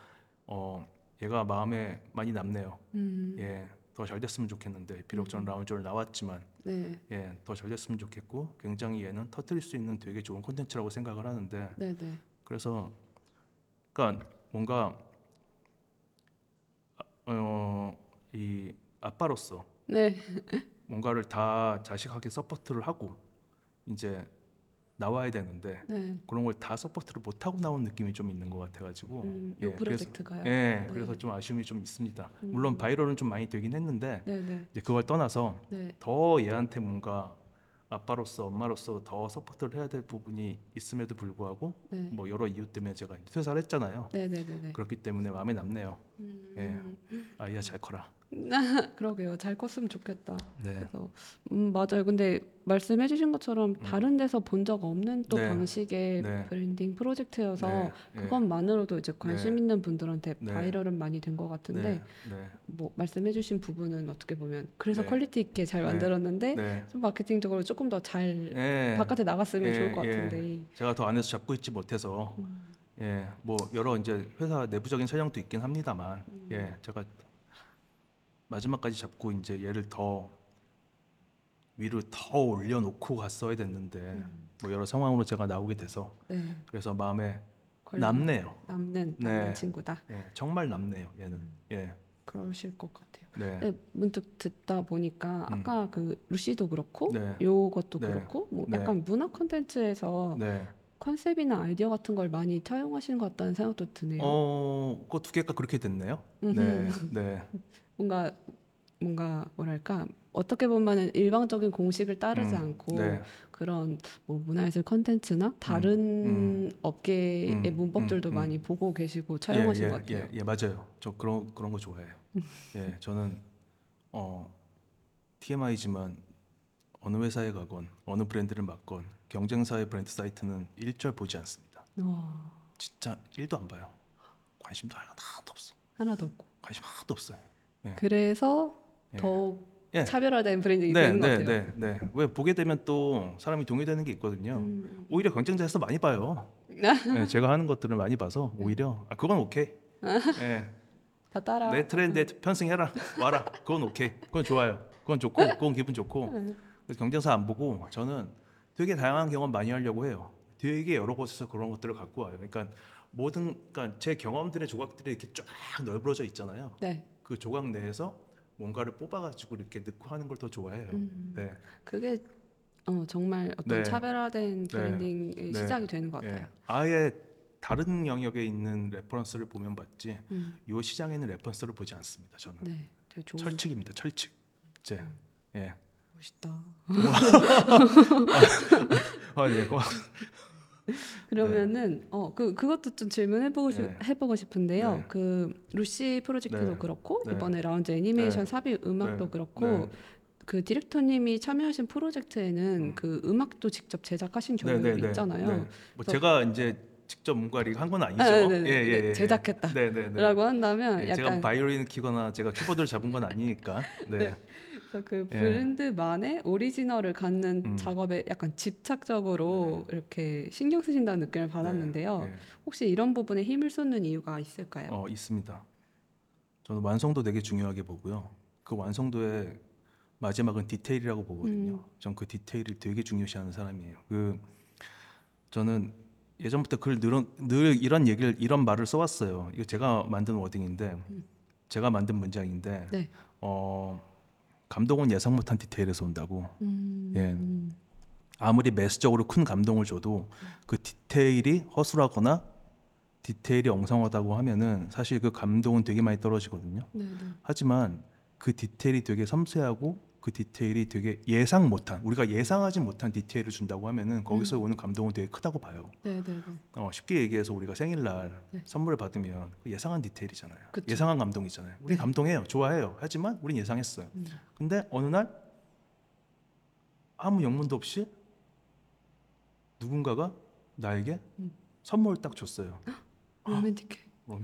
어 얘가 마음에 많이 남네요 음. 예, 더 잘 됐으면 좋겠는데 비록 전 음. 라운즈를 나왔지만 네. 예, 더 잘 됐으면 좋겠고 굉장히 얘는 터뜨릴 수 있는 되게 좋은 콘텐츠라고 생각을 하는데 네, 네. 그래서 그러니까 뭔가 어, 이 아빠로서 네. 뭔가를 다 자식에게 서포트를 하고 이제 나와야 되는데 네. 그런 걸 다 서포트를 못 하고 나온 느낌이 좀 있는 것 같아가지고 음, 예, 요 그래서- 프로젝트가요. 예, 네. 그래서 좀 아쉬움이 좀 있습니다. 음. 물론 바이럴은 좀 많이 되긴 했는데 네, 네. 이제 그걸 떠나서 네. 더 얘한테 뭔가 아빠로서 엄마로서 더 서포트를 해야 될 부분이 있음에도 불구하고 네. 뭐 여러 이유 때문에 제가 퇴사를 했잖아요. 네, 네, 네, 네. 그렇기 때문에 마음에 남네요. 음. 예. 아이야 잘 커라. *laughs* 그러게요. 잘 컸으면 좋겠다. 네. 그래서 음, 맞아요. 근데 말씀해 주신 것처럼 다른 데서 본 적 없는 또 네. 방식의 네. 브랜딩 프로젝트여서 네. 네. 그것만으로도 이제 관심 네. 있는 분들한테 네. 바이럴은 많이 된 것 같은데 네. 네. 뭐 말씀해 주신 부분은 어떻게 보면 그래서 네. 퀄리티 있게 잘 네. 만들었는데 네. 좀 마케팅적으로 조금 더 잘 네. 바깥에 나갔으면 예, 좋을 것 예. 같은데. 제가 더 안에서 잡고 있지 못해서 음. 예, 뭐 여러 이제 회사 내부적인 사정도 있긴 합니다만 음. 예, 제가 마지막까지 잡고 이제 얘를 더 위로 더 올려놓고 갔어야 됐는데 음. 뭐 여러 상황으로 제가 나오게 돼서 네. 그래서 마음에 걸- 남네요. 남는 네. 남는 친구다. 예, 정말 남네요. 얘는 예, 그러실 것 같아요. 네, 네, 문득 듣다 보니까 음. 아까 그 루시도 그렇고 네. 요것도 네. 그렇고 뭐 네. 약간 문화 콘텐츠에서 네. 컨셉이나 아이디어 같은 걸 많이 차용하시는 것 같다는 생각도 드네요. 어, 그거 두 개가 그렇게 됐네요. 네, 음흠. 네, *laughs* 뭔가 뭔가 뭐랄까 어떻게 보면은 일방적인 공식을 따르지 음, 않고 네, 그런 뭐 문화예술 컨텐츠나 다른 업계의 음, 문법들도 음, 음. 많이 보고 계시고 예, 것 예, 같아요. 음. 예, 예, 맞아요. 저 그런 그런 거 좋아해요. *laughs* 예, 저는 어 TMI지만 어느 회사에 가건 어느 브랜드를 맡건 경쟁사의 브랜드 사이트는 일절 보지 않습니다. 와, 진짜 일도 안 봐요. 관심도 하나도 없어. 하나도 없고. 관심 하나도 없어요. 네. 그래서 예. 더 예. 차별화된 브랜딩이 네, 되는 것 네, 같아요. 네, 네. 왜 보게 되면 또 사람이 동요되는 게 있거든요. 음. 오히려 경쟁자에서 많이 봐요. *laughs* 네, 제가 하는 것들을 많이 봐서 오히려 아 그건 오케이. *laughs* 예. 다 따라. 내 트렌드에 편승해라 와라 그건 오케이 그건 좋아요 그건 좋고 *laughs* 그건 기분 좋고 그래서 경쟁사 안 보고 저는 되게 다양한 경험 많이 하려고 해요 되게 여러 곳에서 그런 것들을 갖고 와요 그러니까 모든 그러니까 제 경험들의 조각들이 이렇게 쫙 널브러져 있잖아요 네, 그 조각 내에서 뭔가를 뽑아가지고 이렇게 넣고 하는 걸 더 좋아해요 음. 네, 그게 어, 정말 어떤 네. 네. 차별화된 브랜딩의 네. 시작이 되는 것 예. 같아요. 아예 다른 영역에 있는 레퍼런스를 보면 봤지 음. 이 시장에 있는 레퍼런스를 보지 않습니다 저는 네, 되게 좋은 철칙입니다 철칙 제 예. 멋있다. *laughs* 아, 네. 고맙- *laughs* 그러면은 어그 그것도 좀 질문해보고 싶, 네. 해보고 싶은데요. 네. 그 루시 프로젝트도 네. 그렇고 네. 이번에 라운즈 애니메이션 네. 삽입 음악도 네. 그렇고 네. 그 디렉터님이 참여하신 프로젝트에는 음. 그 음악도 직접 제작하신 경우도 네, 네, 네. 있잖아요. 네. 뭐 제가 이제 직접 뭔가 이렇게 한건 아니죠. 아, 네, 네, 네. 예, 예, 예. 제작했다. 네, 네, 네. 라고 한다면 예, 제가 약간 바이올린 키거나 제가 키보드를 잡은 건 아니니까. *laughs* 네. 네. 그래서 그 예. 브랜드만의 오리지널을 갖는 음. 작업에 약간 집착적으로 이렇게 신경 쓰신다는 느낌을 받았는데요. 네, 네. 혹시 이런 부분에 힘을 쏟는 이유가 있을까요? 어, 있습니다. 저는 완성도 되게 중요하게 보고요. 그 완성도의 마지막은 디테일이라고 보거든요. 음. 전그 디테일을 되게 중요시하는 사람이에요. 그 저는 예전부터 글 늘, 늘 이런 얘기를 이런 말을 써왔어요. 이거 제가 만든 워딩인데 제가 만든 문장인데 네. 어, 감동은 예상 못한 디테일에서 온다고. 음, 예. 아무리 매스적으로 큰 감동을 줘도 그 디테일이 허술하거나 디테일이 엉성하다고 하면은 사실 그 감동은 되게 많이 떨어지거든요. 네, 네. 하지만 그 디테일이 되게 섬세하고 그 디테일이 되게 예상 못한 우리가 예상하지 못한 디테일을 준다고 하면은 거기서 오는 감동은 되게 크다고 봐요. 네, 네, 네. 어, 쉽게 얘기해서 우리가 생일날 네. 선물을 받으면 그 예상한 디테일이잖아요. 그쵸. 예상한 감동이잖아요. 우리 감동해요, 좋아해요. 하지만 우린 예상했어요. 음. 근데 어느 날 아무 영문도 없이 누군가가 나에게 음. 선물을 딱 줬어요. *gasps* 로맨틱해. 뭐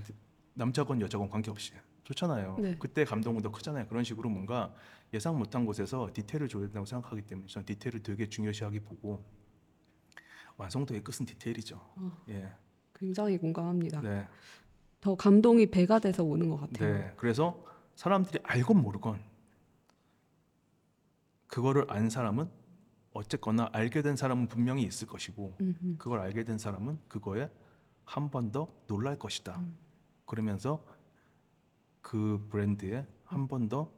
남자건 여자건 관계없이 좋잖아요. 네. 그때 감동은 더 크잖아요. 그런 식으로 뭔가 예상 못한 곳에서 디테일을 줘야 된다고 생각하기 때문에 저는 디테일을 되게 중요시하게 보고 완성도의 끝은 디테일이죠. 어. 예, 굉장히 공감합니다. 네, 더 감동이 배가 돼서 오는 것 같아요. 네. 그래서 사람들이 알건 모르건 그거를 안 사람은 어쨌거나 알게 된 사람은 분명히 있을 것이고 음, 음. 그걸 알게 된 사람은 그거에 한 번 더 놀랄 것이다. 음. 그러면서 그 브랜드에 한 번더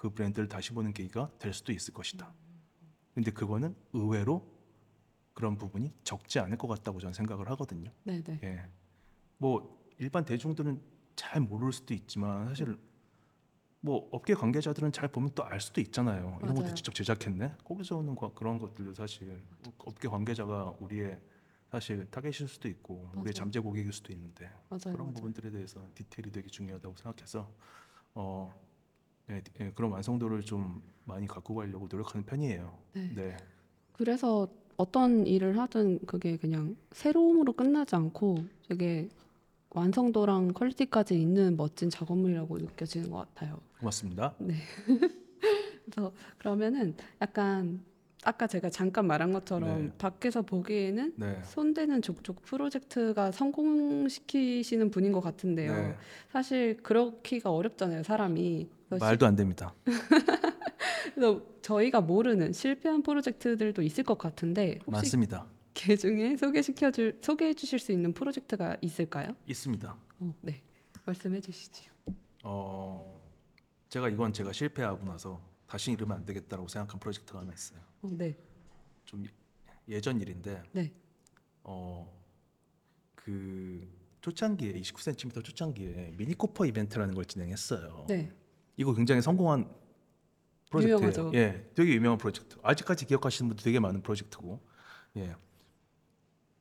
그 브랜드를 다시 보는 계기가 될 수도 있을 것이다. 근데 그거는 의외로 그런 부분이 적지 않을 것 같다고 저는 생각을 하거든요. 네, 네. 예. 뭐 일반 대중들은 잘 모를 수도 있지만 사실 뭐 업계 관계자들은 잘 보면 또 알 수도 있잖아요. 이런 것도 맞아요. 직접 제작했네. 거기서 오는 거- 그런 것들도 사실 업계 관계자가 우리의 사실 타겟일 수도 있고 맞아요. 우리의 잠재 고객일 수도 있는데 맞아요. 그런 맞아요. 부분들에 대해서 디테일이 되게 중요하다고 생각해서 어 예, 예, 그런 완성도를 좀 많이 갖고 가려고 노력하는 편이에요. 네. 네. 그래서 어떤 일을 하든 그게 그냥 새로움으로 끝나지 않고 되게 완성도랑 퀄리티까지 있는 멋진 작업물이라고 느껴지는 것 같아요. 고맙습니다. *laughs* 그래서 그러면은 약간 아까 제가 잠깐 말한 것처럼 네. 밖에서 보기에는 네. 손대는 족족 프로젝트가 성공시키시는 분인 것 같은데요. 네. 사실 그렇기가 어렵잖아요, 사람이. 그래서 말도 안 됩니다. *laughs* 그래서 저희가 모르는 실패한 프로젝트들도 있을 것 같은데 혹시 많습니다. 그 중에 소개시켜 줄 소개해 주실 수 있는 프로젝트가 있을까요? 있습니다. 어, 네. 말씀해 주시죠. 어, 제가 이건 제가 실패하고 나서 다시 이러면 안 되겠다라고 생각한 프로젝트가 하나 있어요. 어, 네. 좀 예전 일인데 네. 어, 그 초창기에 29cm 초창기에 미니 코퍼 이벤트라는 걸 진행했어요. 네. 이거 굉장히 성공한 프로젝트예요. 유명하죠. 예, 되게 유명한 프로젝트. 아직까지 기억하시는 분도 되게 많은 프로젝트고, 예.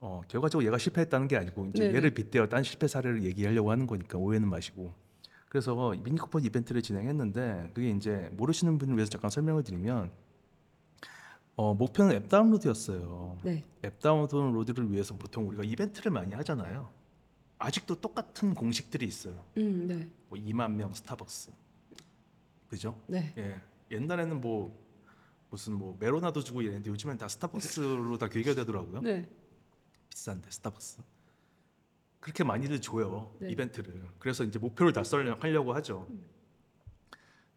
어, 결과적으로 얘가 실패했다는 게 아니고 이제 네네. 얘를 빗대어 딴 실패 사례를 얘기하려고 하는 거니까 오해는 마시고. 그래서 미니 쿠퍼 이벤트를 진행했는데 그게 이제 모르시는 분을 위해서 잠깐 설명을 드리면 어, 목표는 앱 다운로드였어요. 네. 앱 다운로드를 위해서 보통 우리가 이벤트를 많이 하잖아요. 아직도 똑같은 공식들이 있어요. 음, 네. 뭐 2만 명 스타벅스, 그죠? 네. 예. 옛날에는 뭐 무슨 뭐 메로나도 주고 이랬는데 요즘엔 다 스타벅스로 다 귀결되더라고요. 네. 비싼데 스타벅스. 그렇게 많이들 줘요 네. 이벤트를. 그래서 이제 목표를 달성하려고 하죠.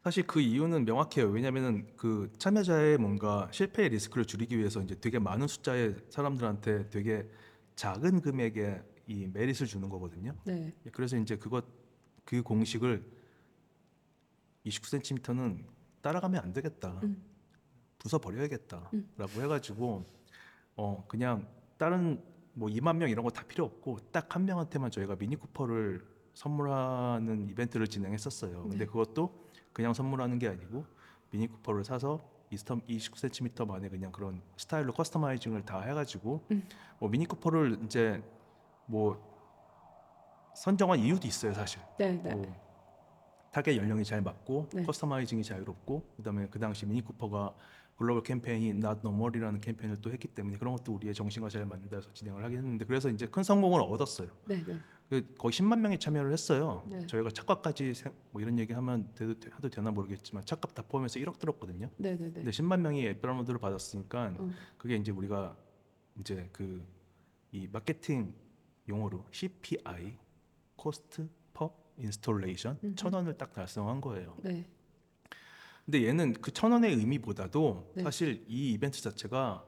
사실 그 이유는 명확해요. 왜냐면은 그 참여자의 뭔가 실패의 리스크를 줄이기 위해서 이제 되게 많은 숫자의 사람들한테 되게 작은 금액의 이 메릿을 주는 거거든요. 네. 그래서 이제 그것 그 공식을 29cm는 따라가면 안 되겠다. 음. 부숴 버려야겠다라고 음. 해가지고 어 그냥 다른 뭐 2만 명 이런 거 다 필요 없고 딱 한 명한테만 저희가 미니 쿠퍼를 선물하는 이벤트를 진행했었어요. 근데 네. 그것도 그냥 선물하는 게 아니고 미니 쿠퍼를 사서 29cm만의 그냥 그런 스타일로 커스터마이징을 다 해가지고 음. 뭐 미니 쿠퍼를 이제 뭐 선정한 이유도 있어요 사실. 네, 네. 뭐 타겟 연령이 잘 맞고 네. 커스터마이징이 자유롭고 그다음에 그 당시 미니 쿠퍼가 글로벌 캠페인이 Not Normal이라는 캠페인을 또 했기 때문에 그런 것도 우리의 정신과 잘 맞는다 해서 진행을 하긴 했는데 그래서 이제 큰 성공을 얻었어요. 네, 네. 그 거의 10만 명이 참여를 했어요. 네. 저희가 차값까지 세- 뭐 이런 얘기 하면 돼도 돼- 해도 되나 모르겠지만 차값 다 포함해서 1억 들었거든요. 네, 네, 네. 근데 10만 명이 앱 다운로드를 받았으니까 어. 그게 이제 우리가 이제 그 이 마케팅 용어로 CPI cost per installation 음흠. 천 원을 딱 달성한 거예요. 네. 근데 얘는 그 천 원의 의미보다도 네. 사실 이 이벤트 자체가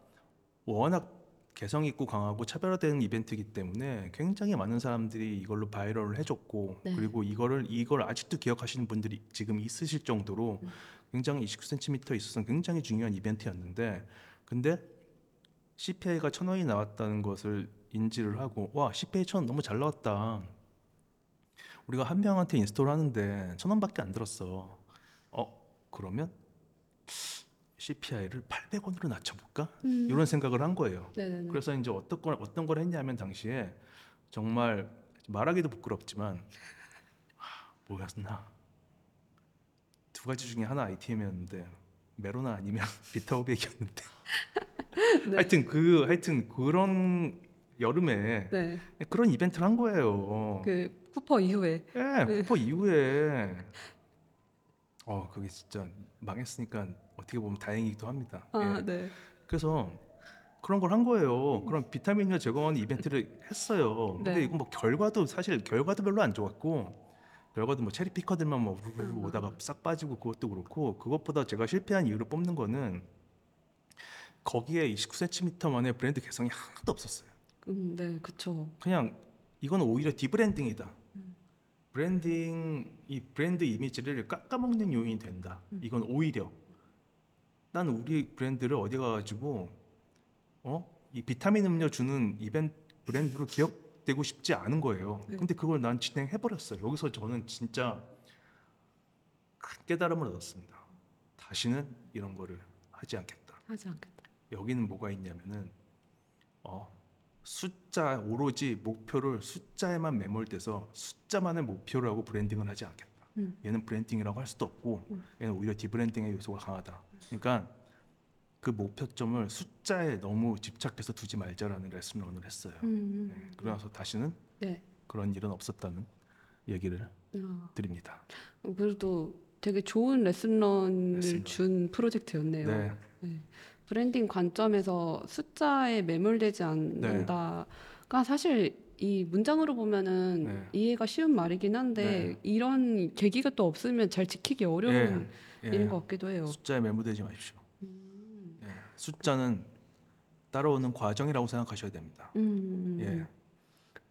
워낙 개성 있고 강하고 차별화된 이벤트이기 때문에 굉장히 많은 사람들이 이걸로 바이럴을 해줬고 네. 그리고 이거를 이걸 아직도 기억하시는 분들이 지금 있으실 정도로 음. 굉장히 29cm에 있어서 굉장히 중요한 이벤트였는데 근데 CPI가 천 원이 나왔다는 것을 인지를 하고 와 CPI 천원 너무 잘 나왔다. 우리가 한 명한테 install 하는데 천 원밖에 안 들었어. 어 그러면 CPI를 800원으로 낮춰볼까? 음. 이런 생각을 한 거예요. 네, 네, 네. 그래서 이제 어떤 걸 어떤 걸 했냐면 당시에 정말 말하기도 부끄럽지만 하, 뭐였나 두 가지 중에 하나 아이템이었는데 메로나 아니면 *laughs* 비타오백이었는데 *laughs* 네. 하여튼 그 하여튼 그런 여름에 네. 그런 이벤트를 한 거예요. 그 쿠퍼 이후에 예, 네. 쿠퍼 이후에 어 그게 진짜 망했으니까 어떻게 보면 다행이기도 합니다. 아, 예. 네. 그래서 그런 걸 한 거예요. 그런 비타민을 제공하는 이벤트를 했어요. 근데 네. 이거 뭐 결과도 사실 결과도 별로 안 좋았고 결과도 뭐 체리 피커들만 뭐 우르르 음. 오다가 싹 빠지고 그것도 그렇고 그것보다 제가 실패한 이유를 뽑는 거는 거기에 29cm 만의 브랜드 개성이 하나도 없었어요. 음, 네, 그쵸. 그냥 이건 오히려 debranding이다. 음. 브랜딩 이 브랜드 이미지를 깎아먹는 요인이 된다. 음. 이건 오히려 난 우리 브랜드를 어디 가가지고 어 이 비타민 음료 주는 이벤트 브랜드로 기억되고 싶지 않은 거예요. 네. 근데 그걸 난 진행해 버렸어요. 여기서 저는 진짜 큰 깨달음을 얻었습니다. 다시는 이런 거를 하지 않겠다. 하지 않겠다. 여기는 뭐가 있냐면은 어 숫자 오로지 목표를 숫자에만 매몰돼서 숫자만을 목표로 하고 branding을 하지 않겠다. 음. 얘는 branding이라고 할 수도 없고 음. 얘는 오히려 debranding의 요소가 강하다. 그러니까 그 목표점을 숫자에 너무 집착해서 두지 말자라는 lesson learn을 했어요. 음. 네, 그러면서 다시는 네. 그런 일은 없었다는 얘기를 아, 드립니다. 그래도 되게 좋은 lesson learn을 lesson learn. 준 프로젝트였네요. 네, 네. 브랜딩 관점에서 숫자에 매몰되지 않는다가 사실 이 문장으로 보면은 네. 이해가 쉬운 말이긴 한데 이런 계기가 또 없으면 잘 지키기 어려운 예, 일인 예. 것 같기도 해요. 숫자에 매몰되지 마십시오. 음. 예, 숫자는 따라오는 과정이라고 생각하셔야 됩니다. 음. 예.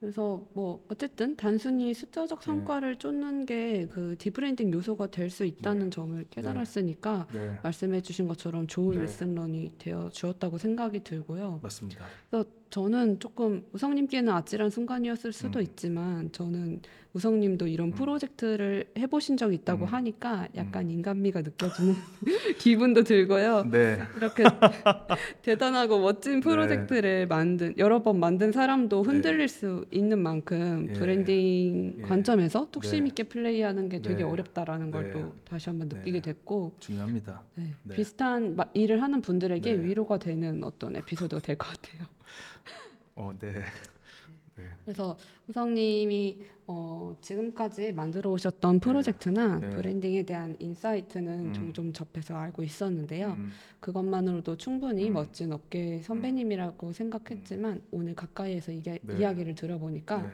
그래서 뭐 어쨌든 단순히 숫자적 네. 성과를 쫓는 게 그 debranding 요소가 될 수 있다는 점을 깨달았으니까 네, 말씀해 주신 것처럼 좋은 네. lesson learn이 되어 주었다고 생각이 들고요. 맞습니다. 그래서 저는 조금 우성님께는 아찔한 순간이었을 수도 음. 있지만 저는 우성님도 이런 음. 프로젝트를 해보신 적이 있다고 음. 하니까 약간 인간미가 느껴지는 *laughs* 기분도 들고요. 네, 이렇게 *laughs* 대단하고 멋진 프로젝트를 만든 여러 번 만든 사람도 흔들릴 수 있는 만큼 예. 브랜딩 예. 관점에서 뚝심 네. 있게 플레이하는 게 되게 네. 어렵다라는 걸 네. 또 다시 한번 네. 느끼게 됐고 중요합니다. 네. 네. 비슷한 마- 일을 하는 분들에게 네. 위로가 되는 어떤 에피소드가 될 것 같아요. 어, 네, 네, 그래서 우성님이 어, 지금까지 만들어 오셨던 프로젝트나 네. branding에 대한 insight는 음. 종종 접해서 알고 있었는데요. 음, 그것만으로도 충분히 음. 멋진 업계 선배님이라고 생각했지만 오늘 가까이에서 이게, 네. 이야기를 들어보니까 네.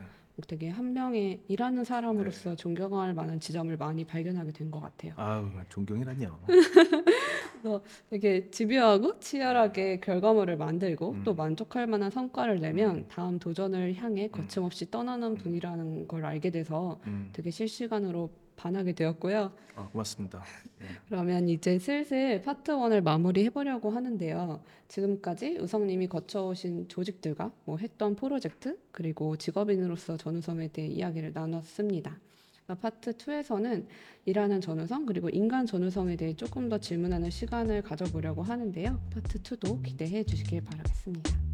되게 한 명의 일하는 사람으로서 존경할 만한 지점을 많이 발견하게 된 것 같아요. 아우 존경이란요. *laughs* 되게 집요하고 치열하게 결과물을 만들고 음. 또 만족할 만한 성과를 내면 음. 다음 도전을 향해 거침없이 떠나는 분이라는 걸 알게 돼서 음, 되게 실시간으로 반하게 되었고요. 아, 고맙습니다. 네. 그러면 이제 슬슬 파트 1을 마무리해 보려고 하는데요. 지금까지 우성님이 거쳐오신 조직들과 뭐 했던 프로젝트 그리고 직업인으로서 전우성에 대해 이야기를 나눴습니다. 파트 2에서는 일하는 전우성 그리고 인간 전우성에 대해 조금 더 질문하는 시간을 가져보려고 하는데요. 파트 2도 기대해 주시길 바라겠습니다.